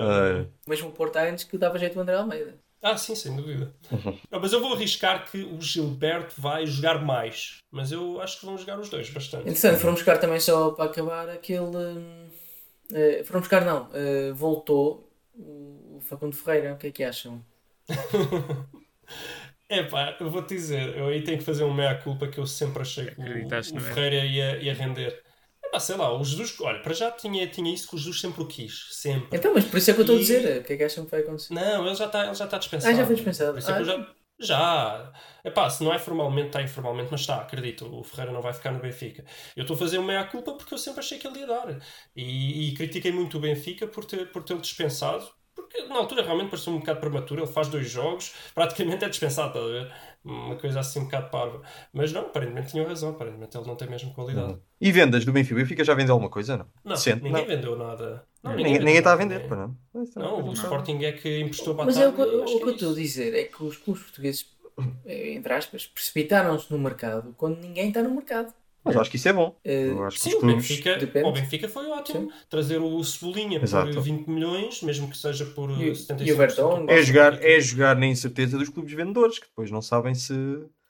Ah, Mesmo o Porto antes que dava jeito o André Almeida. ah, sim, sem dúvida. Uhum. Ah, mas eu vou arriscar que o Gilberto vai jogar mais. Mas eu acho que vão jogar os dois bastante. Interessante, foram buscar também só para acabar aquele. eh, foram buscar, não, eh, voltou o, o Facundo Ferreira. O que é que acham? É pá, eu vou-te dizer, eu aí tenho que fazer um meia-culpa que eu sempre achei que o, o erro. Ferreira ia, ia render. É pá, sei lá, o Jesus, olha, para já tinha, tinha isso que o Jesus sempre o quis. Sempre. Então, mas por isso é que eu estou a dizer. O que é que acham que vai acontecer? Não, ele já está ele já está dispensado. Ah, já foi dispensado. É Ah. já. Já. Epá, se não é formalmente, está informalmente, mas está, acredito. O Ferreira não vai ficar no Benfica. Eu estou a fazer uma meia-culpa porque eu sempre achei que ele ia dar. E, e critiquei muito o Benfica por ter por tê-lo dispensado. Na altura realmente pareceu um bocado prematuro. Ele faz dois jogos, praticamente é dispensado, estás a ver? Uma coisa assim um bocado parva. Mas não, aparentemente tinham razão. Aparentemente ele não tem mesmo qualidade. E vendas do Benfica? O Benfica já vendeu alguma coisa? Não. Não, Decente? ninguém Não. vendeu nada. Não, Ninguém, ninguém vendeu está a vender, pá, não. É Não, coisa o que Sporting é que emprestou Mas batata. é o que, o que eu é estou a dizer é que os clubes portugueses, eh, entre aspas, precipitaram-se no mercado quando ninguém está no mercado. Mas eu acho que isso é bom. Eh, Eu acho que Sim, os o clubes. Benfica, Depende. o Benfica foi ótimo. Trazer o Cebolinha Exato. por 20 milhões, mesmo que seja por E o- 75%. e o É jogar, é jogar na incerteza dos clubes vendedores, que depois não sabem se.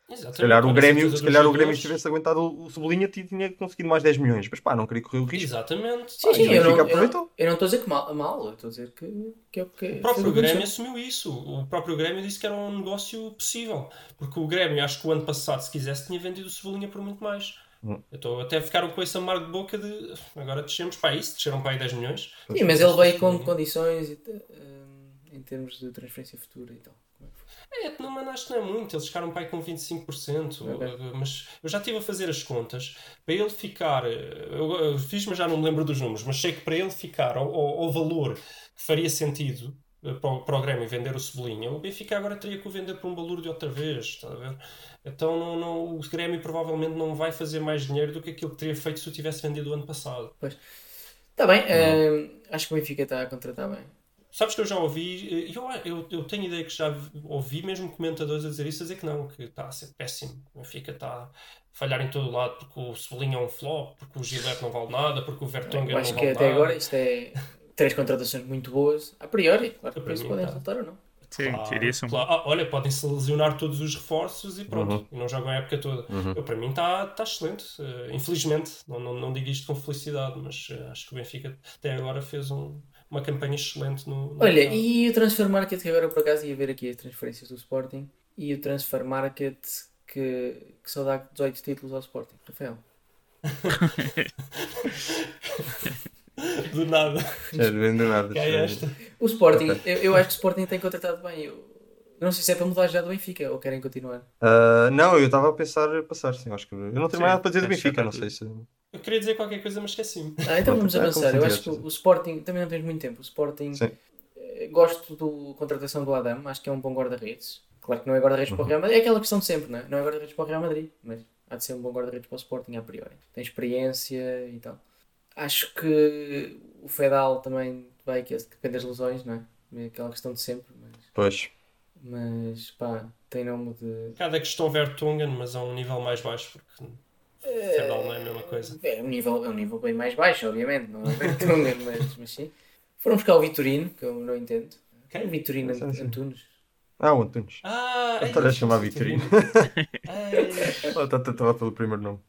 Exatamente. Se calhar o Grêmio, se calhar o Grêmio tivesse aguentado o Cebolinha ti- tinha conseguido mais 10 milhões. Mas pá, não queria correr o risco. Exatamente. Sim, sim, e o eu não, Benfica eu, aproveitou. eu não estou a dizer que mal, mal estou a dizer que, que é o que O próprio Grêmio assumiu isso. O próprio Grêmio disse que era um negócio possível. Porque o Grêmio, acho que o ano passado, se quisesse, tinha vendido o Cebolinha por muito mais. Hum. Então até ficaram com esse amargo de boca de agora descemos para isso, desceram para aí 10 milhões. Sim, mas ele veio com condições e, eh, em termos de transferência futura e tal. É foi? É, não, que não é muito. Eles ficaram para aí com 25%. Ok. eh, Mas eu já estive a fazer as contas. Para ele ficar. eh, Eu, fiz, mas já não me lembro dos números. Mas sei que para ele ficar ao, valor que faria sentido para o, para o Grêmio vender o Cebolinha, o Benfica agora teria que o vender por um valor de outra vez. Está a ver? Então não, não, o Grêmio provavelmente não vai fazer mais dinheiro do que aquilo que teria feito se o tivesse vendido o ano passado. Pois. Está bem, eh, acho que o Benfica está a contratar bem. Sabes que eu já ouvi, eu, eu, eu tenho ideia que já ouvi mesmo comentadores a dizer isso, a dizer que não, que está a ser péssimo. O Benfica está a falhar em todo lado porque o Cebolinha é um flop, porque o Gilberto não vale nada, porque o Vertonghen não acho vale que até nada. agora isto é três contratações muito boas. A priori, claro que depois mim, podem tá. resultar ou não. Sim, Claro, teria-se um. claro. Ah, olha, podem-se lesionar todos os reforços e pronto, Uhum. e não jogam a época toda. Uhum. Eu, para mim está tá excelente, eh, infelizmente, não, não, não digo isto com felicidade, mas eh, acho que o Benfica até agora fez um- uma campanha excelente no, no Olha, mercado. e o Transfer Market, que agora por acaso ia ver aqui as transferências do Sporting, e o Transfer Market que, que só dá 18 títulos ao Sporting. Rafael. Do nada. Já não vendo nada. Que é esta? O Sporting, eu, eu acho que o Sporting tem contratado bem. Eu, não sei se é para mudar já do Benfica ou querem continuar. Ah, não, eu estava a pensar em passar, sim. Acho que eu não tenho Sim, mais nada para dizer do já Benfica, não sei se. Eu queria dizer qualquer coisa, mas esqueci-me. Ah, então vamos é como avançar. Eu acho que o, o Sporting, também não tens muito tempo. O Sporting, Sim. eh, gosto da contratação do Adam, acho que é um bom guarda-redes. Claro que não é guarda-redes para o Uhum. Real Madrid, é aquela questão de sempre, não é? Não é guarda-redes para o Real Madrid, mas há de ser um bom guarda-redes para o Sporting a priori. Tem experiência e tal. Acho que o Fedal também vai que depende das lesões, não é? É aquela questão de sempre, mas, Pois. mas pá, tem nome de. Cada questão Vertonghen, mas a um nível mais baixo, porque Fedal não é a mesma coisa. É um nível, é um nível bem mais baixo, obviamente, não é o Vertonghen, mas, mas sim. Foram buscar o Vitorino, que eu não entendo. Quem? O Vitorino Sim, sim. Antunes. Ah, o Antunes. Ah, Eu estava a chamar Vitorino. Estava pelo primeiro nome.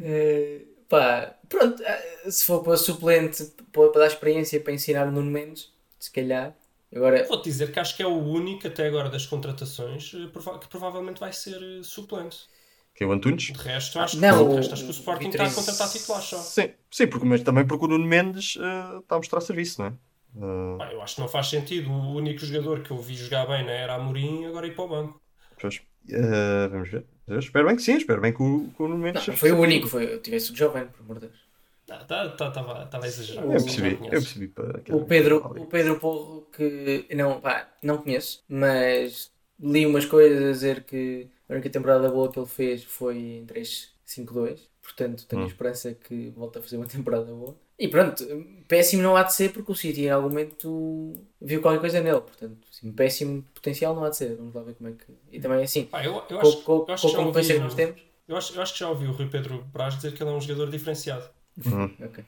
Eh, pá, pronto, eh, se for para suplente, para, para dar experiência para ensinar o Nuno Mendes, se calhar. Agora, Vou-te dizer que acho que é o único até agora das contratações eh, que provavelmente vai ser eh, suplente. Que é o Antunes? De resto, acho, Não, que, o- de resto, acho que o Sporting está a contratar titulares só. Sim, sim porque, mas também porque o Nuno Mendes eh, está a mostrar serviço, não é? Ah, Pá, eu acho que não faz sentido. O único jogador que eu vi jogar bem na era Amorim agora ir para o banco. pois. Eh, vamos ver. Eu espero bem que sim, espero bem que o, que o Nuno Mendes. não, foi o único, foi, eu tivesse o Jovem, por amor de Deus. Estava tá, tá, tava a exagerar. Eu percebi, eu percebi. Para O Pedro, o Pedro Porro, que não, pá, não conheço, mas li umas coisas a dizer que a única temporada boa que ele fez foi em 3-5-2, portanto tenho Hum. esperança que volte a fazer uma temporada boa. E pronto, péssimo não há de ser porque o City em algum momento viu qualquer coisa nele, portanto, assim, péssimo potencial não há de ser. Vamos lá ver como é que. E também assim, Pá, eu, eu com, acho, com, eu acho com que já que ouvi, nós temos. eu, acho, eu acho que já ouvi o Rui Pedro Braz dizer que ele é um jogador diferenciado. Ok.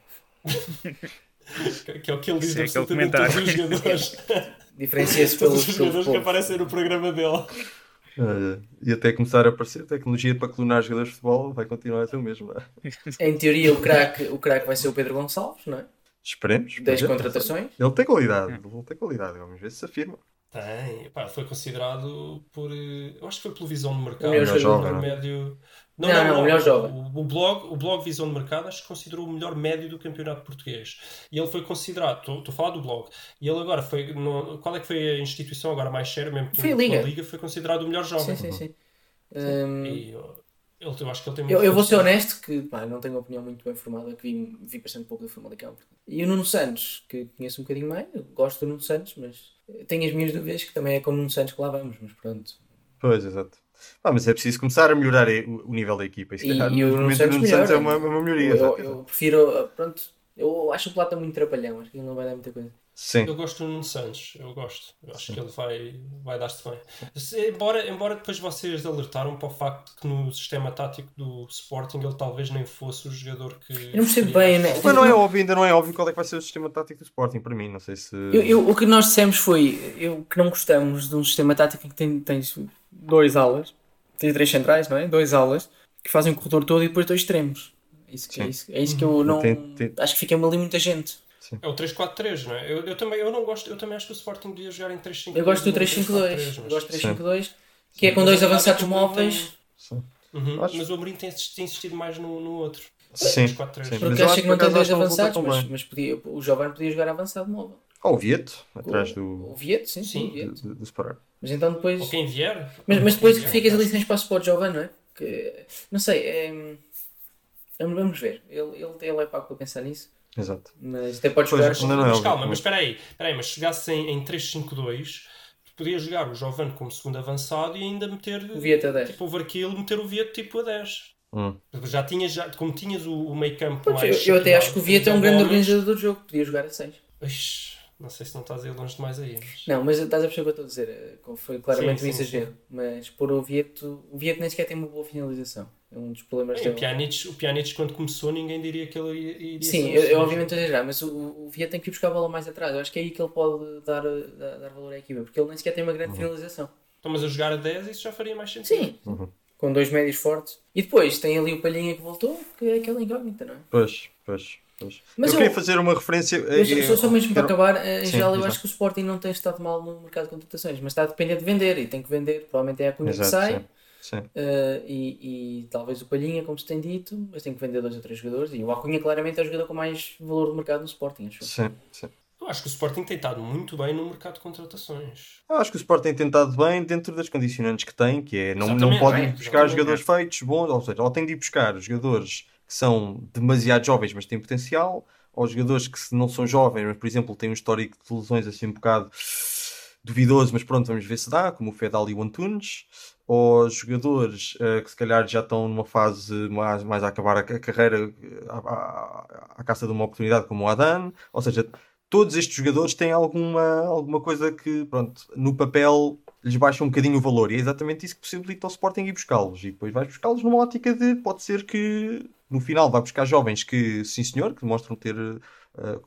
Que, é o que ele diz Sim, aquele absolutamente todos os jogadores. Diferencia-se todos pelos, os pelos jogadores que aparecem no programa dele. Eh, e até começar a aparecer tecnologia para clonar jogadores de futebol, vai continuar a ser o mesmo. não é? Em teoria, o craque o craque vai ser o Pedro Gonçalves, não é? Esperemos. 10 para ver. contratações. Ele tem qualidade, ele tem qualidade, vamos ver se se afirma. Tem, pá, foi considerado por. eh, Eu acho que foi pela visão de mercado. O melhor jogador. melhor médio. Não, não, o melhor jovem. O, o blog, o blog Visão de Mercado acho que considerou o melhor médio do campeonato português. E ele foi considerado, estou estou a falar do blog, e ele agora foi. no- qual é que foi a instituição agora mais séria mesmo? Foi a pela Liga. foi considerado o melhor jovem. Sim, sim, sim. Hum, E eu, ele, eu acho que ele tem eu, muito eu vou ser honesto que pá, não tenho uma opinião muito bem formada, que vi, vi bastante pouco do Famalicão. E o Nuno Santos, que conheço um bocadinho mais, eu gosto do Nuno Santos, mas tenho as minhas dúvidas que também é com o Nuno Santos que lá vamos, mas pronto. Pois, exato. Ah, mas é preciso começar a melhorar o, nível da equipa. E, E- calhar, e o no Nuno momento, Santos o Nuno Santos é uma, uma melhoria. Eu, eu prefiro, pronto, eu acho o Plata muito trapalhão, acho que ele não vai dar muita coisa. Sim, Eu gosto do Nuno Santos, eu gosto. Eu acho que ele vai, vai dar-se bem. Se- embora, embora depois vocês alertaram para o facto de que no sistema tático do Sporting ele talvez nem fosse o jogador que. Eu não percebo bem, né? mas não é óbvio, ainda não é óbvio qual é que vai ser o sistema tático do Sporting para mim. Não sei se. Eu, eu- o que nós dissemos foi eu, que não gostamos de um sistema tático em que tem, tens dois alas, tens três centrais, não é? Dois alas que fazem o corredor todo e depois dois extremos. Isso que, é, Sim. isso, é isso que eu não. Tem- tem- Acho que fica ali muita gente. É o 3-4-3, não é? Eu, eu também eu não gosto, eu também acho que o Sporting devia jogar em 3-5-2. Eu gosto do não 3-5-2. 3-4-3, Eu mas- gosto do Sim. 3-5-2, que é com Mas dois avançados é o móveis. Sim. Uhum, Acho- Mas o Amorim tem, tem insistido mais no, no outro. Sim, 3-4-3. sim. Porque acho que não tem dois avançados, mas, mas podia, o jovem podia jogar avançado móvel. Ou o Vieto, atrás O do, Vieto, sim, sim, Sim. o Vieto. do, do Separar. Mas então depois. Ou quem vier. Mas, mas depois que vier, ficas ali sem espaço para o Jovem, não é? Que, não sei, é, vamos vamos ver. Ele, ele, ele é pago para pensar nisso, Exato. mas até pode Pois, jogar. não é mas óbvio, calma, mas- espera aí, espera aí, mas se chegasse em, em 3-5-2, podia jogar o Jovem como segundo avançado e ainda meter O Vieto a 10. tipo o Varquilo, meter o Vieto tipo a 10. Hum. Já tinhas, já, como tinhas o, o meio campo Pois, mais. eu, eu até acho que o Vieta é um grande Gomes, organizador do jogo, podia jogar a 6. Ixi, Não sei se não estás a ir longe demais aí. Mas... Não, mas estás a perceber o que eu estou a dizer. eh, Foi claramente Sim, um sim, exagero. Mas por o Vieto, o Vieto nem sequer tem uma boa finalização. É um dos problemas Bem, o, dele. Pjanic, o Pjanic, quando começou, ninguém diria que ele iria. Sim, ser um eu, eu obviamente estou a exagerar, mas o, o Vieto tem que ir buscar a bola mais atrás. Eu acho que é aí que ele pode dar, eh, dar, dar valor à equipa, porque ele nem sequer tem uma grande finalização. Então, mas a jogar a 10, isso já faria mais sentido. Sim, com dois médios fortes. E depois tem ali o Palhinha que voltou, que é aquela incógnita, não é? Pois, pois, pois. Mas eu eu- queria fazer uma referência. Mas eh, só, só mesmo para acabar, eh, em Sim, geral eu exato. acho que o Sporting não tem estado mal no mercado de contratações, mas está a depender de vender e tem que vender. Provavelmente é a Cunha que Exato, sai. sim, sim. eh, e, e talvez o Palhinha, como se tem dito, mas tem que vender dois ou três jogadores. E o Acunha claramente é o jogador com mais valor do mercado no Sporting, acho. eu. Sim, sim. Eu acho que o Sporting tem estado muito bem no mercado de contratações. Eu acho que o Sport tem tentado bem dentro das condicionantes que tem, que é não, não pode é, ir buscar exatamente. jogadores feitos bons, ou seja, ou tem de ir buscar jogadores que são demasiado jovens, mas têm potencial, ou jogadores que não são jovens, mas por exemplo têm um histórico de lesões assim um bocado duvidoso, mas pronto, vamos ver se dá, como o Fedal e o Antunes, ou jogadores eh, que se calhar já estão numa fase mais, mais a acabar a, ca- carreira à- à caça de uma oportunidade, como o Adan, ou seja, todos estes jogadores têm alguma, alguma coisa que, pronto, no papel lhes baixa um bocadinho o valor. E é exatamente isso que possibilita ao Sporting ir buscá-los. E depois vais buscá-los numa ótica de, pode ser que no final vai buscar jovens que, sim senhor, que demonstram ter, uh,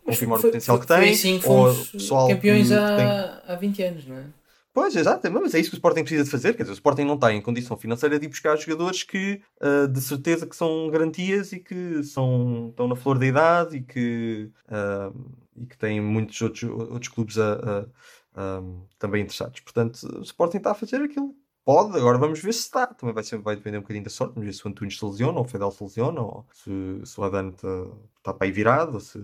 confirmar o potencial que têm. Que ou pessoal campeões que há, tem- há 20 anos, não é? Pois, exato, mas é isso que o Sporting precisa de fazer. Quer dizer, o Sporting não está em condição financeira de ir buscar jogadores que ah, de certeza que são garantias e que são, estão na flor da idade e que, ah, e que têm muitos outros, outros clubes a- a- a- também interessados. Portanto, o Sporting está a fazer aquilo. Pode, agora vamos ver se está. Também vai, ser, vai depender um bocadinho da sorte. Vamos ver se o Antunes se lesiona, ou o Fedel se lesiona, ou se, se o Adano está, está para aí virado, ou se,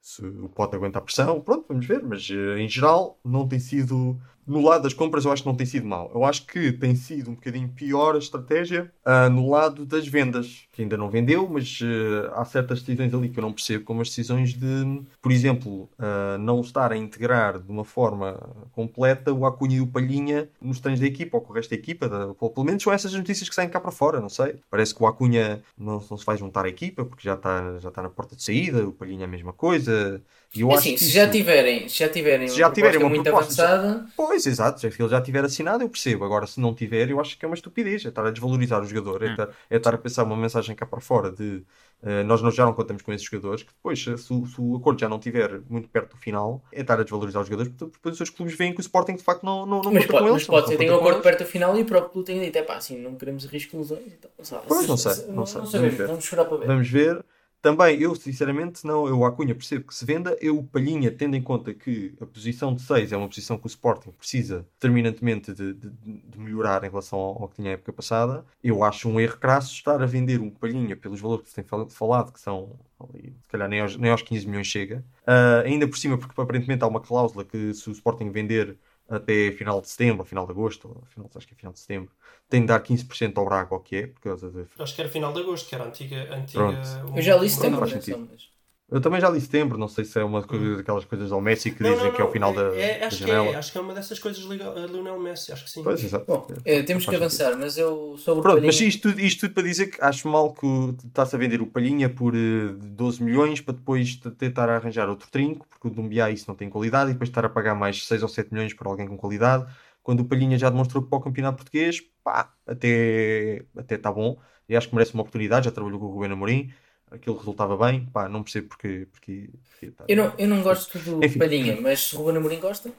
se o Pote aguenta a pressão. Pronto, vamos ver. Mas eh, em geral, não tem sido. No lado das compras, eu acho que não tem sido mal. Eu acho que tem sido um bocadinho pior a estratégia ah, no lado das vendas, que ainda não vendeu, mas eh, há certas decisões ali que eu não percebo, como as decisões de, por exemplo, ah, não estar a integrar de uma forma completa o Acunha e o Palhinha nos treinos da equipa, ou com o resto da equipa. Da, pelo menos são essas notícias que saem cá para fora, não sei. Parece que o Acunha não, não se vai juntar à equipa, porque já está, já está na porta de saída, o Palhinha é a mesma coisa. E eu É acho assim, que se isso- já tiverem, se já tiverem Se já tiverem proposta uma muito proposta, avançada, Pois, exato, se ele já tiver assinado, eu percebo. Agora, se não tiver, eu acho que é uma estupidez. É estar a desvalorizar o jogador, é, estar, é estar a pensar uma mensagem cá para fora de eh, nós não, já não contamos com esses jogadores, que depois, se, se o- acordo já não estiver muito perto do final, é estar a desvalorizar os jogadores, porque depois os seus clubes veem que o Sporting de facto não, não, não mas conta pode, com mas eles. pode não ser, tem um acordo perto do final e o próprio clube tem dito, é pá, assim, não queremos risco lesões e. Sabe? Pois, não Se- sei, se- não sei. Não Vamos sabemos, ver. vamos esperar para ver. Vamos ver. Também, eu sinceramente, não, eu a Cunha percebo que se venda. Eu, o Palhinha, tendo em conta que a posição de 6 é uma posição que o Sporting precisa determinantemente de, de- de melhorar em relação ao, ao que tinha a época passada, eu acho um erro crasso estar a vender um Palhinha pelos valores que se tem fal- falado, que são ali, se calhar nem aos, nem aos 15 milhões chega. Ah, ainda por cima, porque aparentemente há uma cláusula que se o Sporting vender até final de setembro, final de agosto, final, acho que é final de setembro, tem de dar 15% ao Braga, o que é, por causa de Acho que era final de agosto, que era a antiga. antiga Pronto. Eu já li setembro, faz atenção, sentido. mas- Eu também já li setembro, não sei se é uma coisa, daquelas coisas ao Messi que Não, dizem não, que é o não, final da, é- da acho, que janela. é, acho que é uma dessas coisas a Lionel Messi, acho que sim. Pois, exato. Bom, É, eh, temos que avançar, mas eu sobre o Pronto, Palhinha- mas isto, tudo- isto tudo para dizer que acho mal que está-se a vender o Palhinha por eh, 12 milhões para depois tentar arranjar outro trinco, porque o Dumbiá isso não tem qualidade, e depois estar a pagar mais 6 ou 7 milhões para alguém com qualidade, quando o Palhinha já demonstrou que para o campeonato português, pá, até até está bom, e acho que merece uma oportunidade, já trabalhou com o Rubén Amorim, aquilo resultava bem, pá, não percebo porque... porque, porque tá- Eu não, eu não gosto do Enfim. Palhinha, mas se o Ruben Amorim gosta,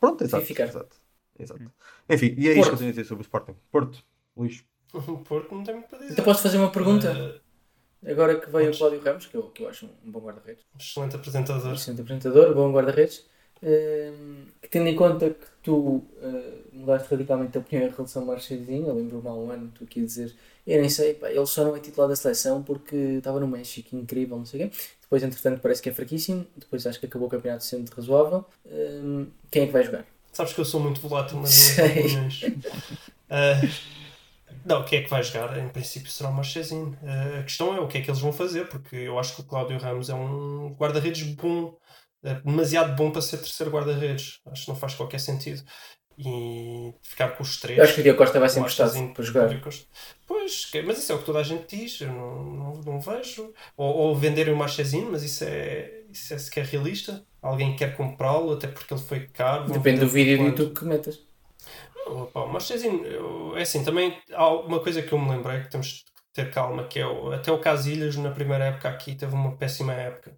Pronto, exato. ficar. exato, exato. Enfim, e é isto Porto. que eu tenho a dizer sobre o Sporting. Porto, Luís. O Porto não tem muito para dizer. então posso fazer uma pergunta? Eh, Agora que veio podes. o Cláudio Ramos, que eu, que eu acho um bom guarda-redes, excelente apresentador. um excelente apresentador, bom guarda-redes, ehm, que tendo em conta que tu eh, mudaste radicalmente a opinião em relação ao Marchezinho, eu lembro-me há um ano tu aqui a dizer, eu nem sei, pá, ele só não é titular da seleção porque estava no México, incrível, não sei o quê. Depois, entretanto, parece que é fraquíssimo, depois acho que acabou o campeonato sendo razoável. Ehm, quem é que vai jogar? Sabes que eu sou muito volátil nas Sei. minhas. Eh, não, quem é que vai jogar? Em princípio será o Marchezinho. Eh, a questão é o que é que eles vão fazer, porque eu acho que o Cláudio Ramos é um guarda-redes bom, eh, demasiado bom para ser terceiro guarda-redes. Acho que não faz qualquer sentido. E ficar com os três. Eu acho que o Diogo Costa vai ser Não emprestado in- para jogar. Pois, mas isso é o que toda a gente diz, eu não, não, não vejo. Ou, ou venderem o Marchezinho, mas isso é, isso é sequer realista. Alguém quer comprá-lo, até porque ele foi caro. Depende do vídeo do? YouTube que metas. Oh, pá, o Marchezinho, eu- é assim, também há uma coisa que eu me lembrei que temos de ter calma, que é o, até o Casilhas na primeira época aqui teve uma péssima época.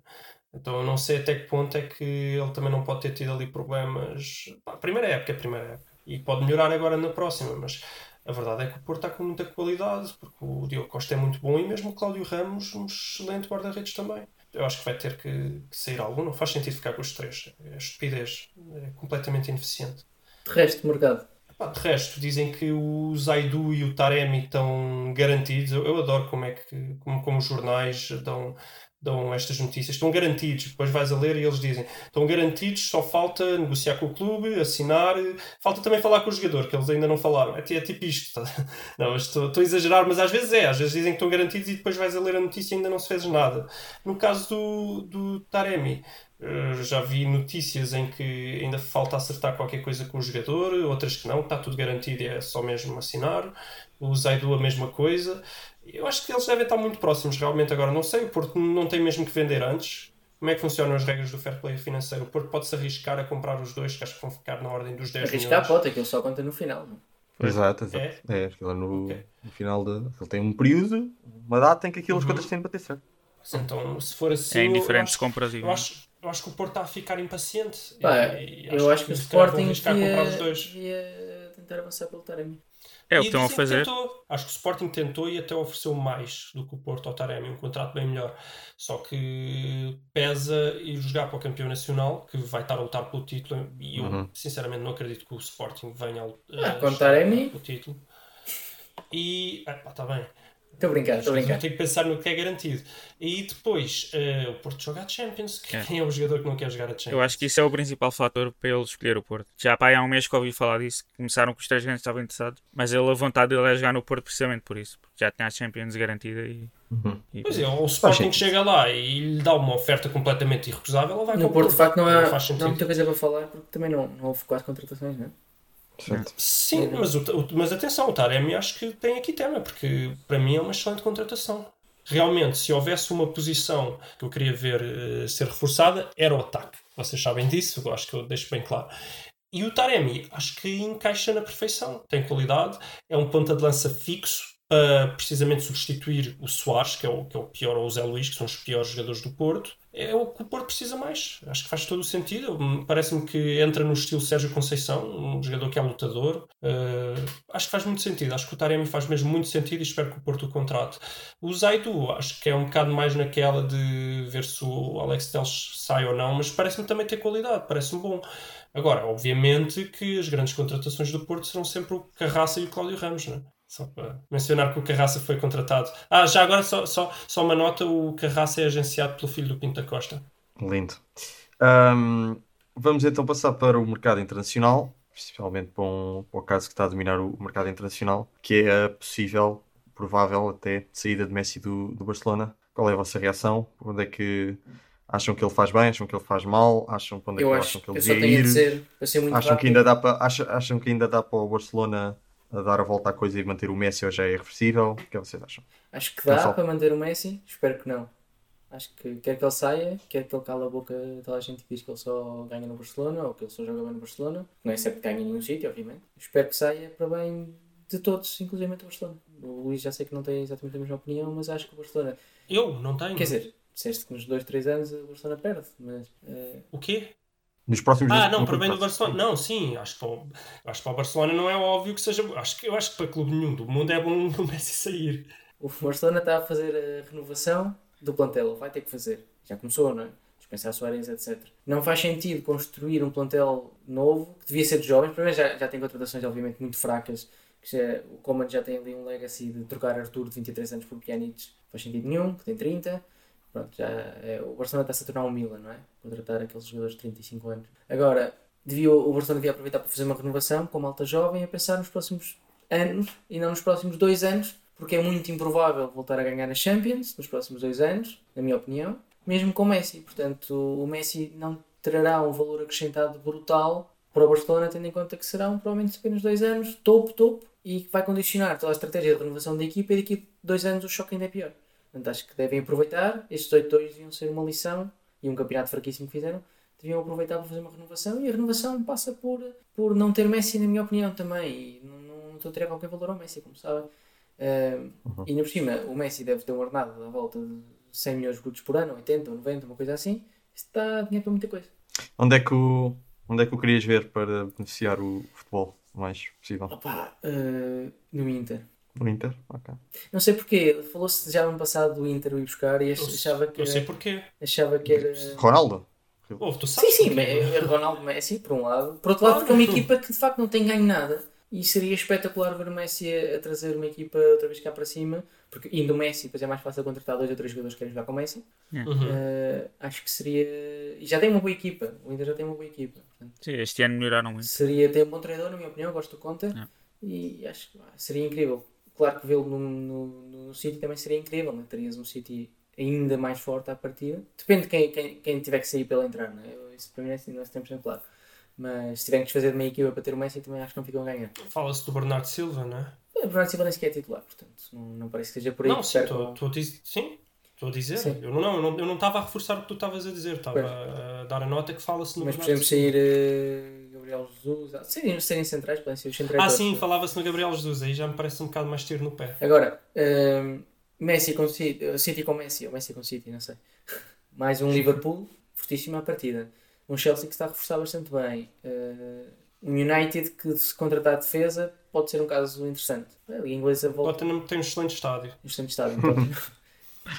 Então eu não sei até que ponto é que ele também não pode ter tido ali problemas. Pá, primeira época é primeira época. E pode melhorar agora na próxima, mas a verdade é que o Porto está com muita qualidade, porque o Diogo Costa é muito bom e mesmo o Cláudio Ramos, um excelente guarda-redes também. Eu acho que vai ter que, que sair algum, não faz sentido ficar com os três. É estupidez, é completamente ineficiente. De resto, mercado. Pá, de resto, dizem que o Zaidu e o Taremi estão garantidos. Eu, eu adoro como é que como, como os jornais dão, dão estas notícias. Estão garantidos. Depois vais a ler e eles dizem estão garantidos, só falta negociar com o clube, assinar. Falta também falar com o jogador, que eles ainda não falaram. É, é tipo isto. Não, estou, estou a exagerar, mas às vezes é. Às vezes dizem que estão garantidos e depois vais a ler a notícia e ainda não se fez nada. No caso do, do Taremi, Uh, já vi notícias em que ainda falta acertar qualquer coisa com o jogador, outras que não, está tudo garantido é só mesmo assinar. O Zaidu a mesma coisa. Eu acho que eles devem estar muito próximos, realmente. Agora, não sei, o Porto não tem mesmo que vender antes. Como é que funcionam as regras do fair play financeiro? O Porto pode-se arriscar a comprar os dois, que acho que vão ficar na ordem dos 10 Arriscar milhões. pode, aquilo só conta no final. não? Exato, exato. É? É, aquilo é no, Ok. no final de. Ele tem um período, uma data em que aquilo as Uhum. contas têm de bater certo. Então, se for assim, É eu indiferente se acho, compras e eu, acho, eu acho que o Porto está a ficar impaciente. Pá, E eu acho que o se calhar vão Sporting arriscar a devia, comprar os dois. devia tentar avançar pelo Taremi. É o que estão a fazer. tentou. Acho que o Sporting tentou e até ofereceu mais do que o Porto ao Taremi, um contrato bem melhor. Só que pesa ir jogar para o campeão nacional, que vai estar a lutar pelo título, e eu Uhum. sinceramente não acredito que o Sporting venha a, Ah, a com o título. E, epá, está bem. Estou a brincar, estou a Eu brincar. tenho que pensar no que é garantido. E depois, eh, o Porto joga a Champions. É. Quem é o jogador que não quer jogar a Champions? Eu acho que isso é o principal fator para ele escolher o Porto. Já pá, há um mês que ouvi falar disso. Começaram com os três grandes estavam interessados. Mas ele, a vontade dele é jogar no Porto precisamente por isso. Porque já tinha a Champions garantida e. Uhum. e- Pois é, o Sporting chega lá e lhe dá uma oferta completamente irrecusável, ele vai No com o Porto, de facto, não há, faz não há sentido. muita coisa para falar, porque também não, não houve quase contratações, não é? Sim, mas, o, mas atenção, o Taremi acho que tem aqui tema, porque para mim é uma excelente contratação. Realmente, se houvesse uma posição que eu queria ver eh, ser reforçada, era o ataque. Vocês sabem disso, eu acho que eu deixo bem claro. E o Taremi, acho que encaixa na perfeição. Tem qualidade, é um ponta de lança fixo precisamente substituir o Soares, que é o, que é o pior, ou o Zé Luís, que são os piores jogadores do Porto. É o que o Porto precisa mais. Acho que faz todo o sentido. Parece-me que entra no estilo Sérgio Conceição, um jogador que é lutador. Uh, acho que faz muito sentido. Acho que o Taremi faz mesmo muito sentido e espero que o Porto o contrate. O Zaidu, acho que é um bocado mais naquela de ver se o Alex Telles sai ou não, mas parece-me também ter qualidade, parece-me bom. Agora, obviamente que as grandes contratações do Porto serão sempre o Carraça e o Cláudio Ramos, não é? Só para mencionar que o Carraça foi contratado. Ah, já agora só, só, só uma nota: o Carraça é agenciado pelo filho do Pinto da Costa. Lindo. Ahm, vamos então passar para o mercado internacional, especialmente para, um, para o caso que está a dominar o mercado internacional, que é a possível, provável até, saída de Messi do, do Barcelona. Qual é a vossa reação? Onde é que acham que ele faz bem? Acham que ele faz mal? Acham onde é Eu que acho acham que que ele eu só devia ir? dizer, Acham rápido, que, ainda dá para, acham, acham que ainda dá para o Barcelona a dar a volta à coisa e manter o Messi ou já é irreversível? O que é que vocês acham? acho que dá para manter o Messi, espero que não. Acho que quer que ele saia, quer que ele cale a boca de toda a gente que diz que ele só ganha no Barcelona ou que ele só joga bem no Barcelona. Não é certo que ganhe em nenhum sítio, obviamente. Espero que saia para bem de todos, inclusive o Barcelona. O Luís já sei que não tem exatamente a mesma opinião, mas acho que o Barcelona. Eu não tenho. Quer dizer, disseste que nos 2, 3 anos o Barcelona perde, mas. eh, O quê? Nos próximos Ah, não, no para bem do. Barcelona. Não, sim, acho que, para o, acho que para o Barcelona não é óbvio que seja. Acho que, eu acho que para clube nenhum do mundo é bom o Messi sair. O Barcelona está a fazer a renovação do plantel, vai ter que fazer. Já começou, não é? Dispensar Soares, etc. Não faz sentido construir um plantel novo, que devia ser de jovens. Primeiro já, já tem contratações, obviamente, muito fracas. Que já, o Coman já tem ali um legacy de trocar Arthur de 23 anos por Pjanic. Faz sentido nenhum, que tem 30. Pronto, já é, o Barcelona está-se a tornar um Milan, não é? Contratar aqueles jogadores de 35 anos. Agora, devia, o Barcelona devia aproveitar para fazer uma renovação com malta jovem a pensar nos próximos anos e não nos próximos dois anos, porque é muito improvável voltar a ganhar a Champions nos próximos dois anos, na minha opinião, mesmo com o Messi. Portanto, o Messi não trará um valor acrescentado brutal para o Barcelona, tendo em conta que serão provavelmente apenas dois anos, topo, topo, e que vai condicionar toda a estratégia de renovação da equipa e daqui a dois anos o choque ainda é pior. Portanto, acho que devem aproveitar. Estes 8-2 deviam ser uma lição e um campeonato fraquíssimo que fizeram. Deviam aproveitar para fazer uma renovação e a renovação passa por, por não ter Messi, na minha opinião, também. E não, não, não estou a tirar qualquer valor ao Messi, como sabem. Uh, E ainda por cima, o Messi deve ter um ordenado à volta de 100 milhões de brutos por ano, 80 ou 90, uma coisa assim. Isso dá dinheiro para muita coisa. Onde é que o, onde é que o querias ver para beneficiar o futebol o mais possível? Opa, uh, no Inter. No Inter? Ok. Não sei porquê, falou-se já no ano passado do Inter o ir buscar e ach- achava que, Eu sei porquê. achava que era. Ronaldo? Oh, tu Sim, sabes sim, porquê. é Ronaldo Messi, por um lado. Por outro lado, porque é uma equipa que de facto não tem ganho nada. E seria espetacular ver o Messi a, trazer uma equipa outra vez cá para cima. Porque indo o Messi, depois é mais fácil contratar dois ou três jogadores que querem jogar com o Messi. Uhum. Uh, acho que seria. E já tem uma boa equipa. O Inter já tem uma boa equipa. Portanto, Sim, este ano melhoraram muito. seria ter um bom treinador, na minha opinião. Gosto do Conte. É. E acho que seria incrível. Claro que vê-lo no, City também seria incrível. Né? Terias um City ainda mais forte à partida. Depende de quem, quem, quem tiver que sair para ele entrar. Né? Isso para mim é assim, não é 100% claro. Mas se tiverem que desfazer de uma equipa para ter o Messi, também acho que não ficam a ganhar. Fala-se do Bernardo Silva, não é? O Bernardo Silva nem sequer é titular, portanto, não, não parece que seja por aí. Não, sim, estou a dizer. Sim, estou a dizer. Sim. Eu não, eu não, eu não estava a reforçar o que tu estavas a dizer, estava a dar a nota que fala-se no Mas Bernardo podemos Silva. sair eh, Gabriel Jesus. ah, Serem, serem centrais, podem ser os centrais. Ah, sim, falava-se no Gabriel Jesus, aí já me parece um bocado mais tiro no pé. Agora, ehm, Messi com City, City com Messi, ou Messi com City, não sei. Mais um Liverpool, fortíssima a partida. Um Chelsea que está a reforçar bastante bem. Eh, um United que, se contratar defesa, pode ser um caso interessante. A Liga Inglesa volta Tottenham tem um excelente estádio. no extremo estado.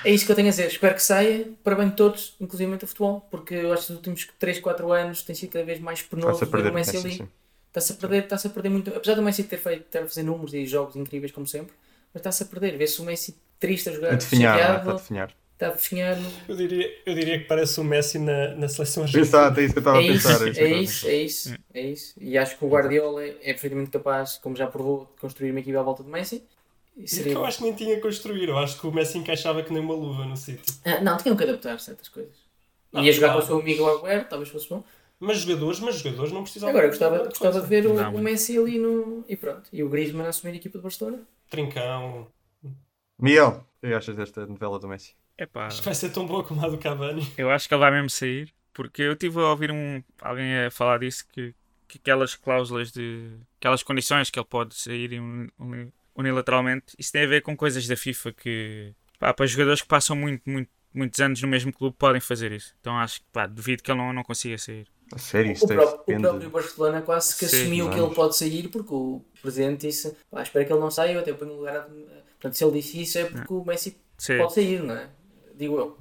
É isso que eu tenho a dizer. Espero que saia para bem de todos, inclusive o futebol, porque eu acho que nos últimos 3, 4 anos tem sido cada vez mais penoso ver perder o Messi ali. Está-se a perder, está-se a perder muito. Apesar do Messi ter feito, ter a fazer números e jogos incríveis como sempre, mas está-se a perder. Vê-se o Messi triste a jogar, A definhar, é? Está a definhar. está a definhar. Eu diria, eu diria que parece o Messi na, na seleção argentina. Exato, é isso que eu estava a É isso, pensar. é isso, é isso, é isso. E acho que o Guardiola é é perfeitamente capaz, como já provou, de construir uma equipa à volta do Messi. E E seria que eu acho que nem tinha que construir. Eu acho que o Messi encaixava que nem uma luva no sítio. Ah, não, tinham que adaptar certas coisas. Não, Ia jogar com o seu amigo Agüero, talvez fosse bom. Mas jogadores, mas jogadores não precisavam. Agora, eu gostava, gostava de ver o, Não, o Messi ali no. E pronto. E o Griezmann a assumir a equipa de Barcelona. Trincão. Miguel, o que achas desta novela do Messi? Epá, Acho que vai ser tão boa como a do Cavani. eu acho que ele vai mesmo sair, porque eu tive a ouvir um, alguém a falar disso que, que aquelas cláusulas de. aquelas condições que ele pode sair uni- uni- unilateralmente, isso tem a ver com coisas da FIFA que. pá, para jogadores que passam muito, muito, muitos anos no mesmo clube podem fazer isso. Então acho que pá, duvido que ele não, não consiga sair. A sério, isso O, tem- próprio, o próprio Barcelona quase que Sim, assumiu que vamos. ele pode sair porque o presidente disse: pá, espero que ele não saia, eu até ponho no lugar. a- Portanto, se ele disse isso é porque o Messi Sim, pode sair, não é? Digo eu.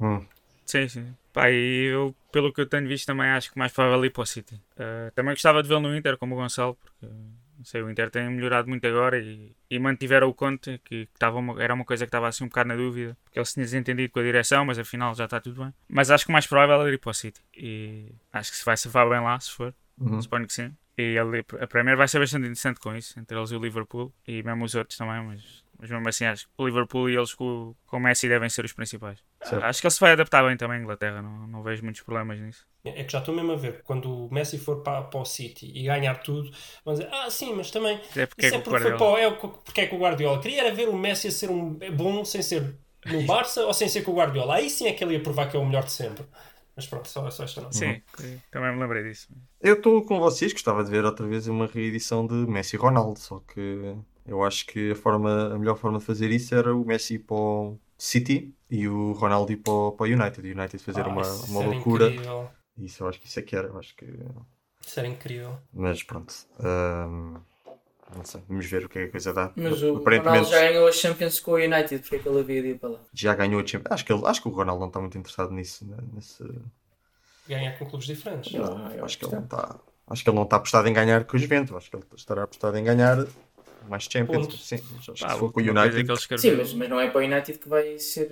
Hum. sim, sim. Pá, e eu, pelo que eu tenho visto, também acho que mais provável ir para o City. Ah, também gostava de vê-lo no Inter, como o Gonçalo, porque não sei, o Inter tem melhorado muito agora e, e mantiveram o Conte, que, que estava uma- era uma coisa que estava assim um bocado na dúvida, porque ele se tinha desentendido com a direção, mas afinal já está tudo bem. Mas acho que o mais provável é ir para o City. E acho que se vai safar bem lá, se for. Uhum. Suponho que sim. E ele, a Premier vai ser bastante interessante com isso, entre eles e o Liverpool, e mesmo os outros também, mas, mas mesmo assim acho que o Liverpool e eles com, com o Messi devem ser os principais. Certo. Acho que ele se vai adaptar bem também à Inglaterra, não, não vejo muitos problemas nisso. É que já estou mesmo a ver. Quando o Messi for para, para o City e ganhar tudo, vão dizer: Ah, sim, mas também. É porque Isso é é que o porque Guardiola- para é o- porque é que o Guardiola. Queria era ver o Messi a ser um bom sem ser no Barça ou sem ser com o Guardiola. Aí sim é que ele ia provar que é o melhor de sempre. Mas pronto, só, só esta nota. Sim, sim, também me lembrei disso. Eu estou com vocês, gostava de ver outra vez uma reedição de Messi e Ronaldo, só que eu acho que a, forma, a melhor forma de fazer isso era o Messi para o City e o Ronaldo ir para o, para o United. O United fazer Ah, uma, uma loucura. Incrível. Isso eu acho que isso é que era, eu acho que. Isso era incrível. Mas pronto. ahm, não sei, vamos ver o que é que a coisa dá. Mas o Aparentemente Ronaldo já ganhou a Champions com o United, porque é que ele havia de ir para lá? já ganhou a Champions. Acho que, ele, acho que o Ronaldo não está muito interessado nisso. né, nesse, Ganhar com clubes diferentes. Não, eu acho que ele não está. Acho que ele não está apostado em ganhar com os Juventus. Acho que ele estará apostado em ganhar mais Champions. Pontos. Sim, acho que Pá, se for com o United. que ele Sim, mas, mas não é para o United que vai ser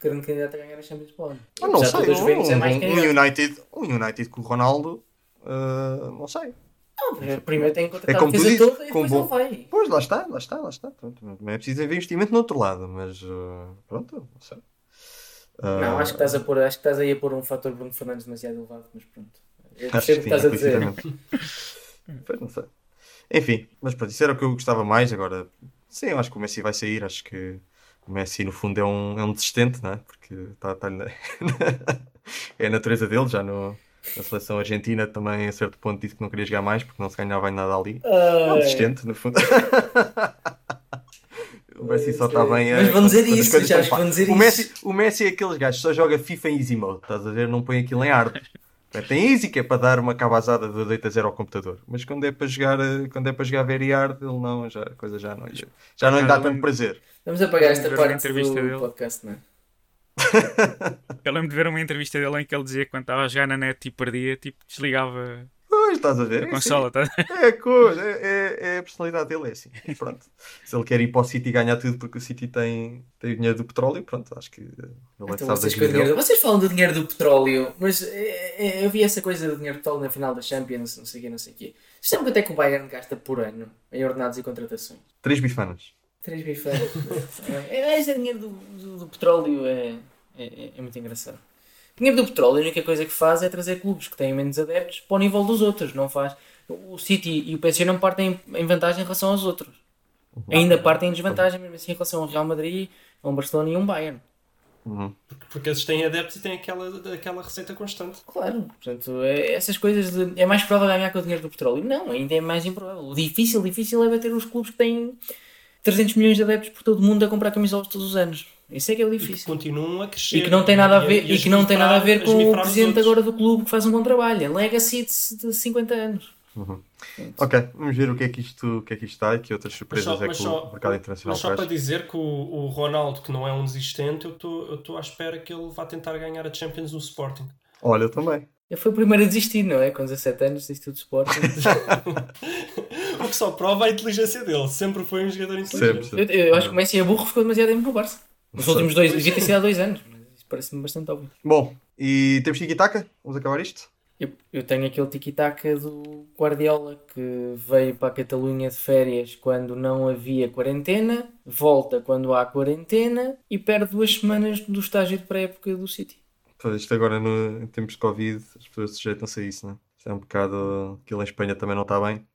grande candidato a ganhar a Champions ano. Eu não Apesar sei, Juventus um, é mais um- um. United, um United com o Ronaldo, ah, não sei. Não, primeiro tem que É contratar a como tu defesa toda e com depois bom- ele vai. Pois, lá está, lá está, lá está. Pronto, não é preciso haver investimento no outro lado, mas ah, pronto, não sei. Ah, Não, acho que, estás a pôr, acho que estás aí a pôr um fator Bruno Fernandes demasiado elevado, mas pronto. Eu Acho que percebo o que estás a dizer. Pois, não sei. Enfim, mas pronto, isso era o que eu gostava mais. Agora, sim, eu acho que o Messi vai sair. Acho que o Messi, no fundo, é um, é um desistente, não é? Porque está tá na... é a natureza dele. Já no, na seleção argentina também, a certo ponto, disse que não queria jogar mais porque não se ganhava em nada ali. É um desistente, no fundo. O Messi só está bem a. Mas vão dizer isso, já vão dizer o isso. Messi, o Messi é aqueles gajos que só joga FIFA em Easy Mode, estás a ver? Não põe aquilo em hard. Tem Easy que é para dar uma cabazada de 8 a 0 ao computador. Mas quando é para jogar, eh, quando é para jogar very hard, ele não, já, a coisa já não, lhe- já não lhe dá tanto prazer. Vamos apagar esta parte entrevista do dele. podcast, não é? Eu lembro de ver uma entrevista dele em que ele dizia que quando estava a jogar na net e perdia, tipo, desligava Pois, estás a ver? a É consola. tá? assim. É, a coisa, é, é- é a personalidade dele, é assim. Pronto. Se ele quer ir para o City e ganhar tudo porque o City tem, tem o dinheiro do petróleo, pronto, acho que ele é que Então, vocês, dinheiro- vocês falam do dinheiro do petróleo, mas é, é, eu vi essa coisa do dinheiro do petróleo na final da Champions, não sei o quê, não sei o quê. Vocês sabem quanto é que o Bayern gasta por ano em ordenados e contratações? Três bifanas. Três bifeiros. é, esse dinheiro do, do- do petróleo é, é, é muito engraçado. O dinheiro do petróleo, a única coisa que faz é trazer clubes que têm menos adeptos para o nível dos outros. Não faz. O City e o PSG não partem em vantagem em relação aos outros. Ainda partem em desvantagem, mesmo assim, em relação ao Real Madrid, a um Barcelona e a um Bayern. Uhum. Porque esses têm adeptos e têm aquela, aquela receita constante. Claro, portanto, é- essas coisas de, é mais provável ganhar com o dinheiro do petróleo. Não, ainda é mais improvável. O difícil, difícil é bater os clubes que têm 300 milhões de adeptos por todo o mundo a comprar camisolas todos os anos. Isso é que é o E que difícil. continuam a crescer. E que não tem nada a ver, e e que não tem nada a ver com o presidente agora do clube que faz um bom trabalho. É legacy de, de 50 anos. Ok, vamos ver o que é que isto, o que é que isto está e que outras surpresas só, é que mas o só- mercado internacional mas só para dizer que o, o Ronaldo, que não é um desistente, eu estou eu estou à espera que ele vá tentar ganhar a Champions no Sporting. Olha, eu também. Ele foi o primeiro a desistir, não é? Com 17 anos, desistiu do Sporting. O que só prova a inteligência dele. Sempre foi um jogador Sempre. inteligente. sempre. eu, eu acho que o Messi é burro, ficou demasiado tempo no Barça. Nos últimos dois, devia ter sido há dois anos. Mas isso parece-me bastante óbvio. Bom, e temos tiki-taka? Vamos acabar isto? Eu, eu tenho aquele tiki-taka do Guardiola que veio para a Catalunha de férias quando não havia quarentena, volta quando há quarentena e perde duas semanas do estágio de pré-época do City. Pois, Isto agora no, em tempos de Covid, as pessoas sujeitam-se a isso, não é? Isto é um bocado. Aquilo em Espanha também não está bem.